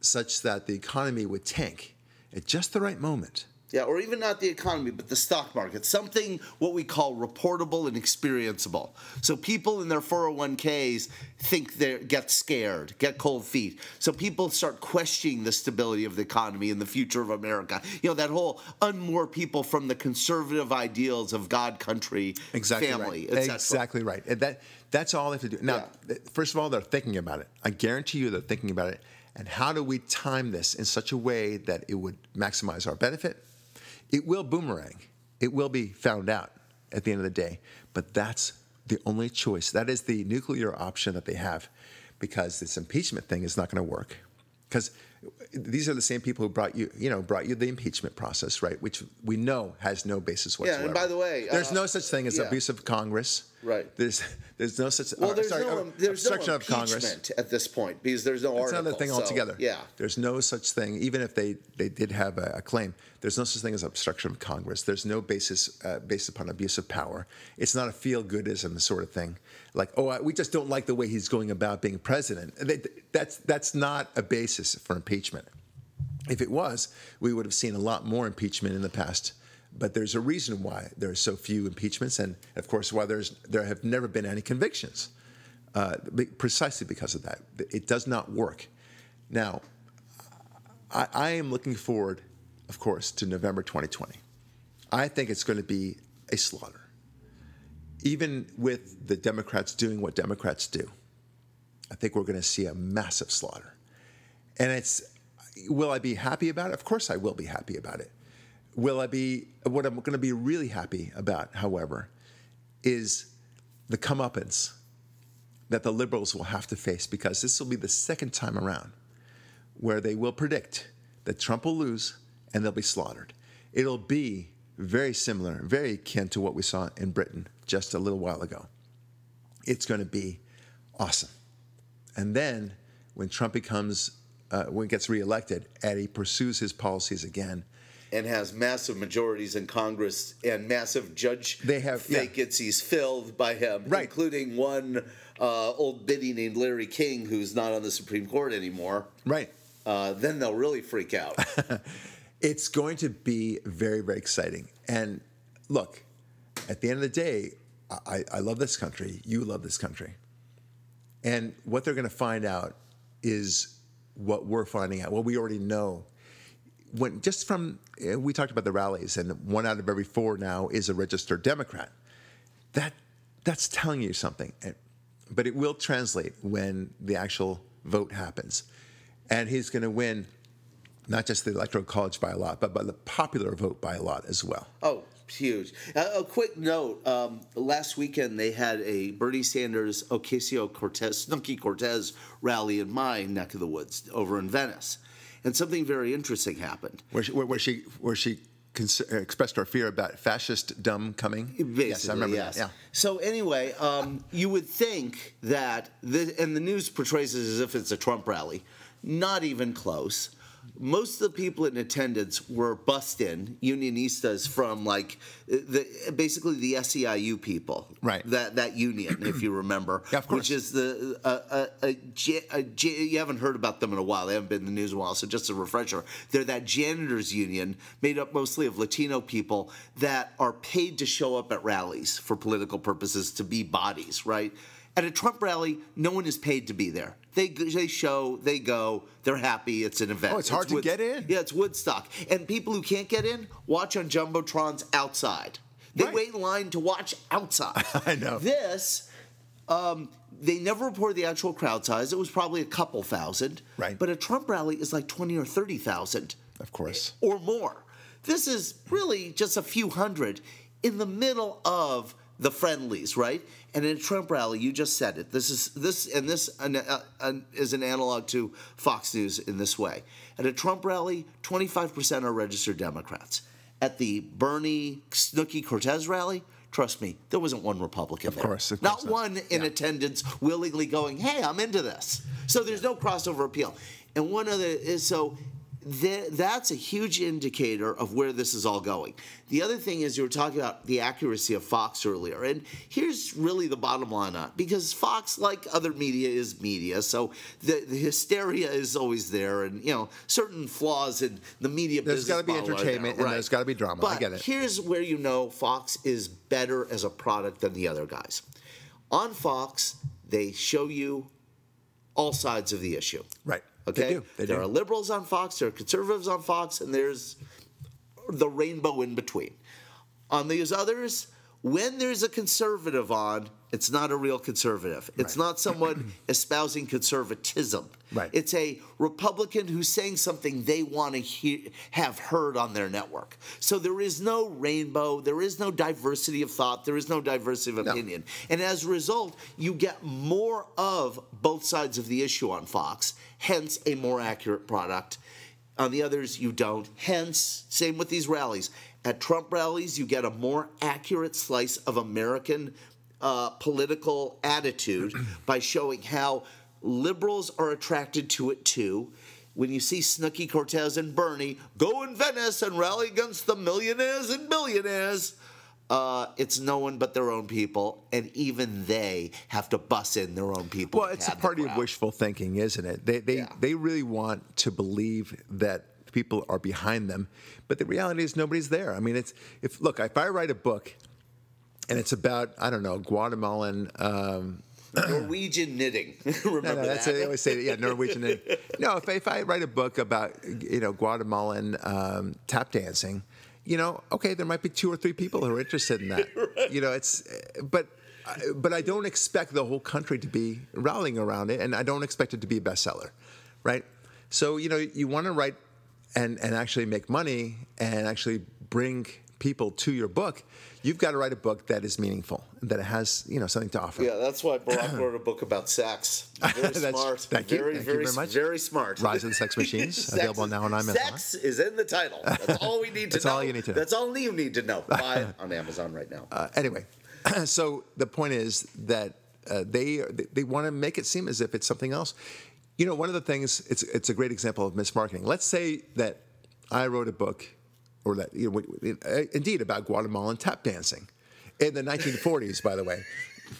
such that the economy would tank at just the right moment? Yeah, or even not the economy, but the stock market. Something what we call reportable and experienceable. So people in their 401ks think they get scared, get cold feet. So people start questioning the stability of the economy and the future of America. You know, that whole unmoor people from the conservative ideals of God, country, exactly family, right. etc. Exactly right. That that's all they have to do. Now, Yeah. first of all, they're thinking about it. I guarantee you, they're thinking about it. And how do we time this in such a way that it would maximize our benefit? It will boomerang. It will be found out at the end of the day. But that's the only choice. That is the nuclear option that they have, because this impeachment thing is not going to work. Because these are the same people who brought you, you know, brought you the impeachment process, right? Which we know has no basis whatsoever. Yeah, and by the way, there's uh, no such thing as yeah. abuse of Congress. Right. There's there's no such. Well, uh, there's sorry, no uh, there's no obstruction of Congress. at this point because there's no That's article. another thing so, altogether. Yeah. There's no such thing, even if they, they did have a, a claim, there's no such thing as obstruction of Congress. There's no basis uh, based upon abuse of power. It's not a feel goodism sort of thing. Like, oh, we just don't like the way he's going about being president. That's, that's not a basis for impeachment. If it was, we would have seen a lot more impeachment in the past. But there's a reason why there are so few impeachments, and of course, why there's there have never been any convictions, uh, precisely because of that. It does not work. Now, I, I am looking forward, of course, to November 2020. I think it's going to be a slaughter, even with the Democrats doing what Democrats do. I think we're going to see a massive slaughter. And it's, will I be happy about it? Of course I will be happy about it. Will I be, what I'm going to be really happy about, however, is the comeuppance that the liberals will have to face because this will be the second time around where they will predict that Trump will lose and they'll be slaughtered. It'll be very similar, very akin to what we saw in Britain just a little while ago. It's going to be awesome. And then when Trump becomes, uh, when he gets reelected and he pursues his policies again, and has massive majorities in Congress and massive judge They have- yeah. vacancies filled by him, Right. including one uh, old biddy named Larry King, who's not on the Supreme Court anymore. right? Uh, then they'll really freak out. It's going to be very, very exciting. And look, at the end of the day, I, I love this country. You love this country. And what they're going to find out is what we're finding out. What we already know. When just from eh, we talked about the rallies, and one out of every four now is a registered Democrat. That that's telling you something. But it will translate when the actual vote happens, and he's going to win not just the electoral college by a lot, but by the popular vote by a lot as well. Oh, huge. Uh, a quick note um, last weekend they had a Bernie Sanders Ocasio Cortez, Snooki Cortez rally in my neck of the woods over in Venice. And something very interesting happened. Where she, where, where she, where she expressed her fear about fascist dumb coming. Basically, yes, I remember yes. that. Yeah. So anyway, um, you would think that, the, and the news portrays it as if it's a Trump rally. Not even close. Most of the people in attendance were bussed in, unionistas from like the basically the SEIU people, Right. That that union, if you remember, Yeah, of course. which is the uh, you haven't heard about them in a while. They haven't been in the news in a while. So just a refresher, they're that janitors union made up mostly of Latino people that are paid to show up at rallies for political purposes to be bodies, right? At a Trump rally, no one is paid to be there. They they show, they go, they're happy. It's an event. Oh, it's hard to get in. Yeah, it's Woodstock, and people who can't get in watch on jumbotrons outside. They Right. wait in line to watch outside. I know. This um, they never reported the actual crowd size. It was probably a couple thousand. Right. But a Trump rally is like 20 or 30,000 Of course. or more. This is really just a few hundred in the middle of the friendlies, right? And in a Trump rally, you just said it. This is this and this an, uh, an, is an analog to Fox News in this way. At a Trump rally, 25% are registered Democrats. At the Bernie Snooki Cortez rally, trust me, there wasn't one Republican of there. Course, of not course not. one in attendance willingly going, "Hey, I'm into this." So there's no crossover appeal. And one other is so th- that's a huge indicator of where this is all going. The other thing is you were talking about the accuracy of Fox earlier, and here's really the bottom line on it, because Fox, like other media, is media, so the, the hysteria is always there, and you know certain flaws in the media. There's business gotta be entertainment there, and there's gotta be drama. I get it. here's where you know Fox is better as a product than the other guys. On Fox, they show you all sides of the issue. Right. Okay. They do. They there do. are liberals on Fox, there are conservatives on Fox, and there's the rainbow in between. On these others, when there's a conservative on, it's not a real conservative. It's Right. not someone espousing conservatism. Right. It's a Republican who's saying something they want to hear, have heard on their network. So there is no rainbow, there is no diversity of thought, there is no diversity of No. opinion. And as a result, you get more of both sides of the issue on Fox, hence a more accurate product. On the others, you don't. Hence, same with these rallies. At Trump rallies, you get a more accurate slice of American uh, political attitude by showing how liberals are attracted to it too. When you see Snooki Cortez and Bernie go in Venice and rally against the millionaires and billionaires, uh, it's no one but their own people, and even they have to bus in their own people. Well, it's a party of wishful thinking, isn't it? They they Yeah. they really want to believe that people are behind them, but the reality is nobody's there. I mean, it's if look, if I write a book and it's about I don't know Guatemalan. Um, Norwegian knitting. Remember no, no, that's that? they always say that, yeah, Norwegian. knitting. no, if, if I write a book about you know Guatemalan um, tap dancing, you know, okay, there might be two or three people who are interested in that. You know, it's but but I don't expect the whole country to be rallying around it, and I don't expect it to be a bestseller, right? So you know, you want to write and and actually make money and actually bring people to your book. You've got to write a book that is meaningful, that has you know something to offer. Yeah, that's why Barak wrote a book about sex. Very That's- smart. thank you. Very, Thank you very, very much. very smart. Rise of the Sex Machines, Sex available is- now on Amazon. Sex is in the title. That's all we need to That's know. all you need to know. That's all you need to know. Buy it on Amazon right now. Uh, anyway, so the point is that uh, they they want to make it seem as if it's something else. You know, one of the things it's it's a great example of mismarketing. Let's say that I wrote a book, or that you know, w- indeed about Guatemalan tap dancing in the 1940s. by the way,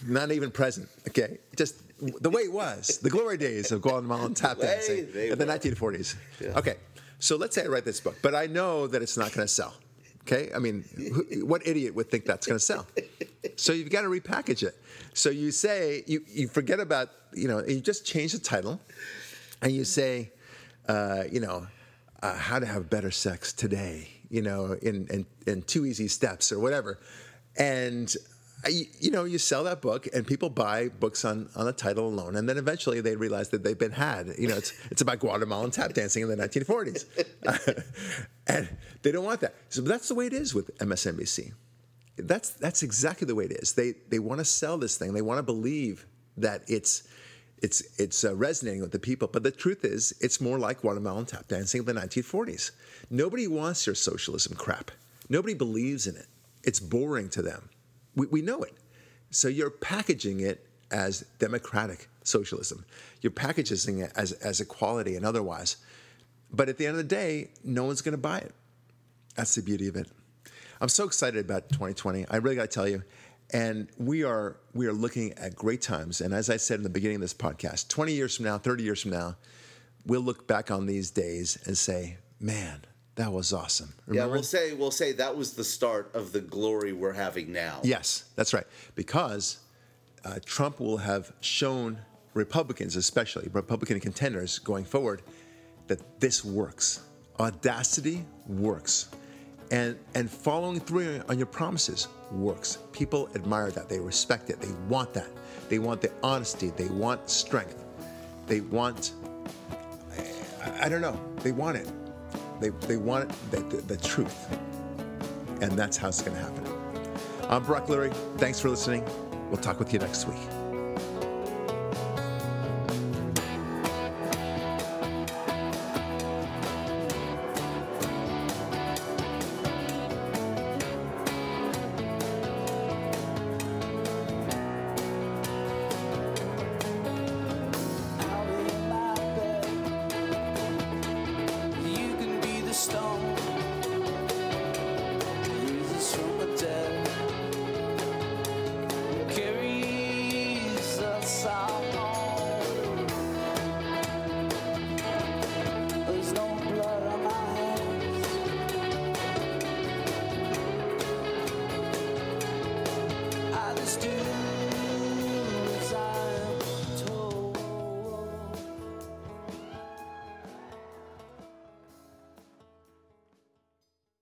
not even present. Okay, just the way it was, the glory days of Guatemalan tap dancing in the were. 1940s. Yeah. Okay, so let's say I write this book, but I know that it's not going to sell. Okay, I mean, who, what idiot would think that's going to sell? So you've got to repackage it. So you say you you forget about you know you just change the title, and you say, uh, you know, uh, how to have better sex today. You know, in in, in two easy steps or whatever, and. You, you know, you sell that book, and people buy books on, on the title alone, and then eventually they realize that they've been had. You know, it's it's about Guatemalan tap dancing in the 1940s, and they don't want that. So that's the way it is with MSNBC that's that's exactly the way it is. They they want to sell this thing. They want to believe that it's it's it's uh, resonating with the people. But the truth is, it's more like Guatemalan tap dancing of the 1940s. Nobody wants your socialism crap. Nobody believes in it. It's boring to them. We, we know it. So you're packaging it as democratic socialism. You're packaging it as as equality and otherwise. But at the end of the day, no one's going to buy it. That's the beauty of it. I'm so excited about 2020. I really got to tell you. And we are we are looking at great times. And as I said in the beginning of this podcast, 20 years from now, 30 years from now, we'll look back on these days and say, "Man, that was awesome." Yeah, we'll say we'll say that was the start of the glory we're having now. Yes, that's right. Because uh, Trump will have shown Republicans, especially Republican contenders going forward, that this works. Audacity works. And, and following through on your promises works. People admire that. They respect it. They want that. They want the honesty. They want strength. They want, I, I don't know, they want it. They, they want the, the, the truth. And that's how it's going to happen. I'm Barak Lurie. Thanks for listening. We'll talk with you next week.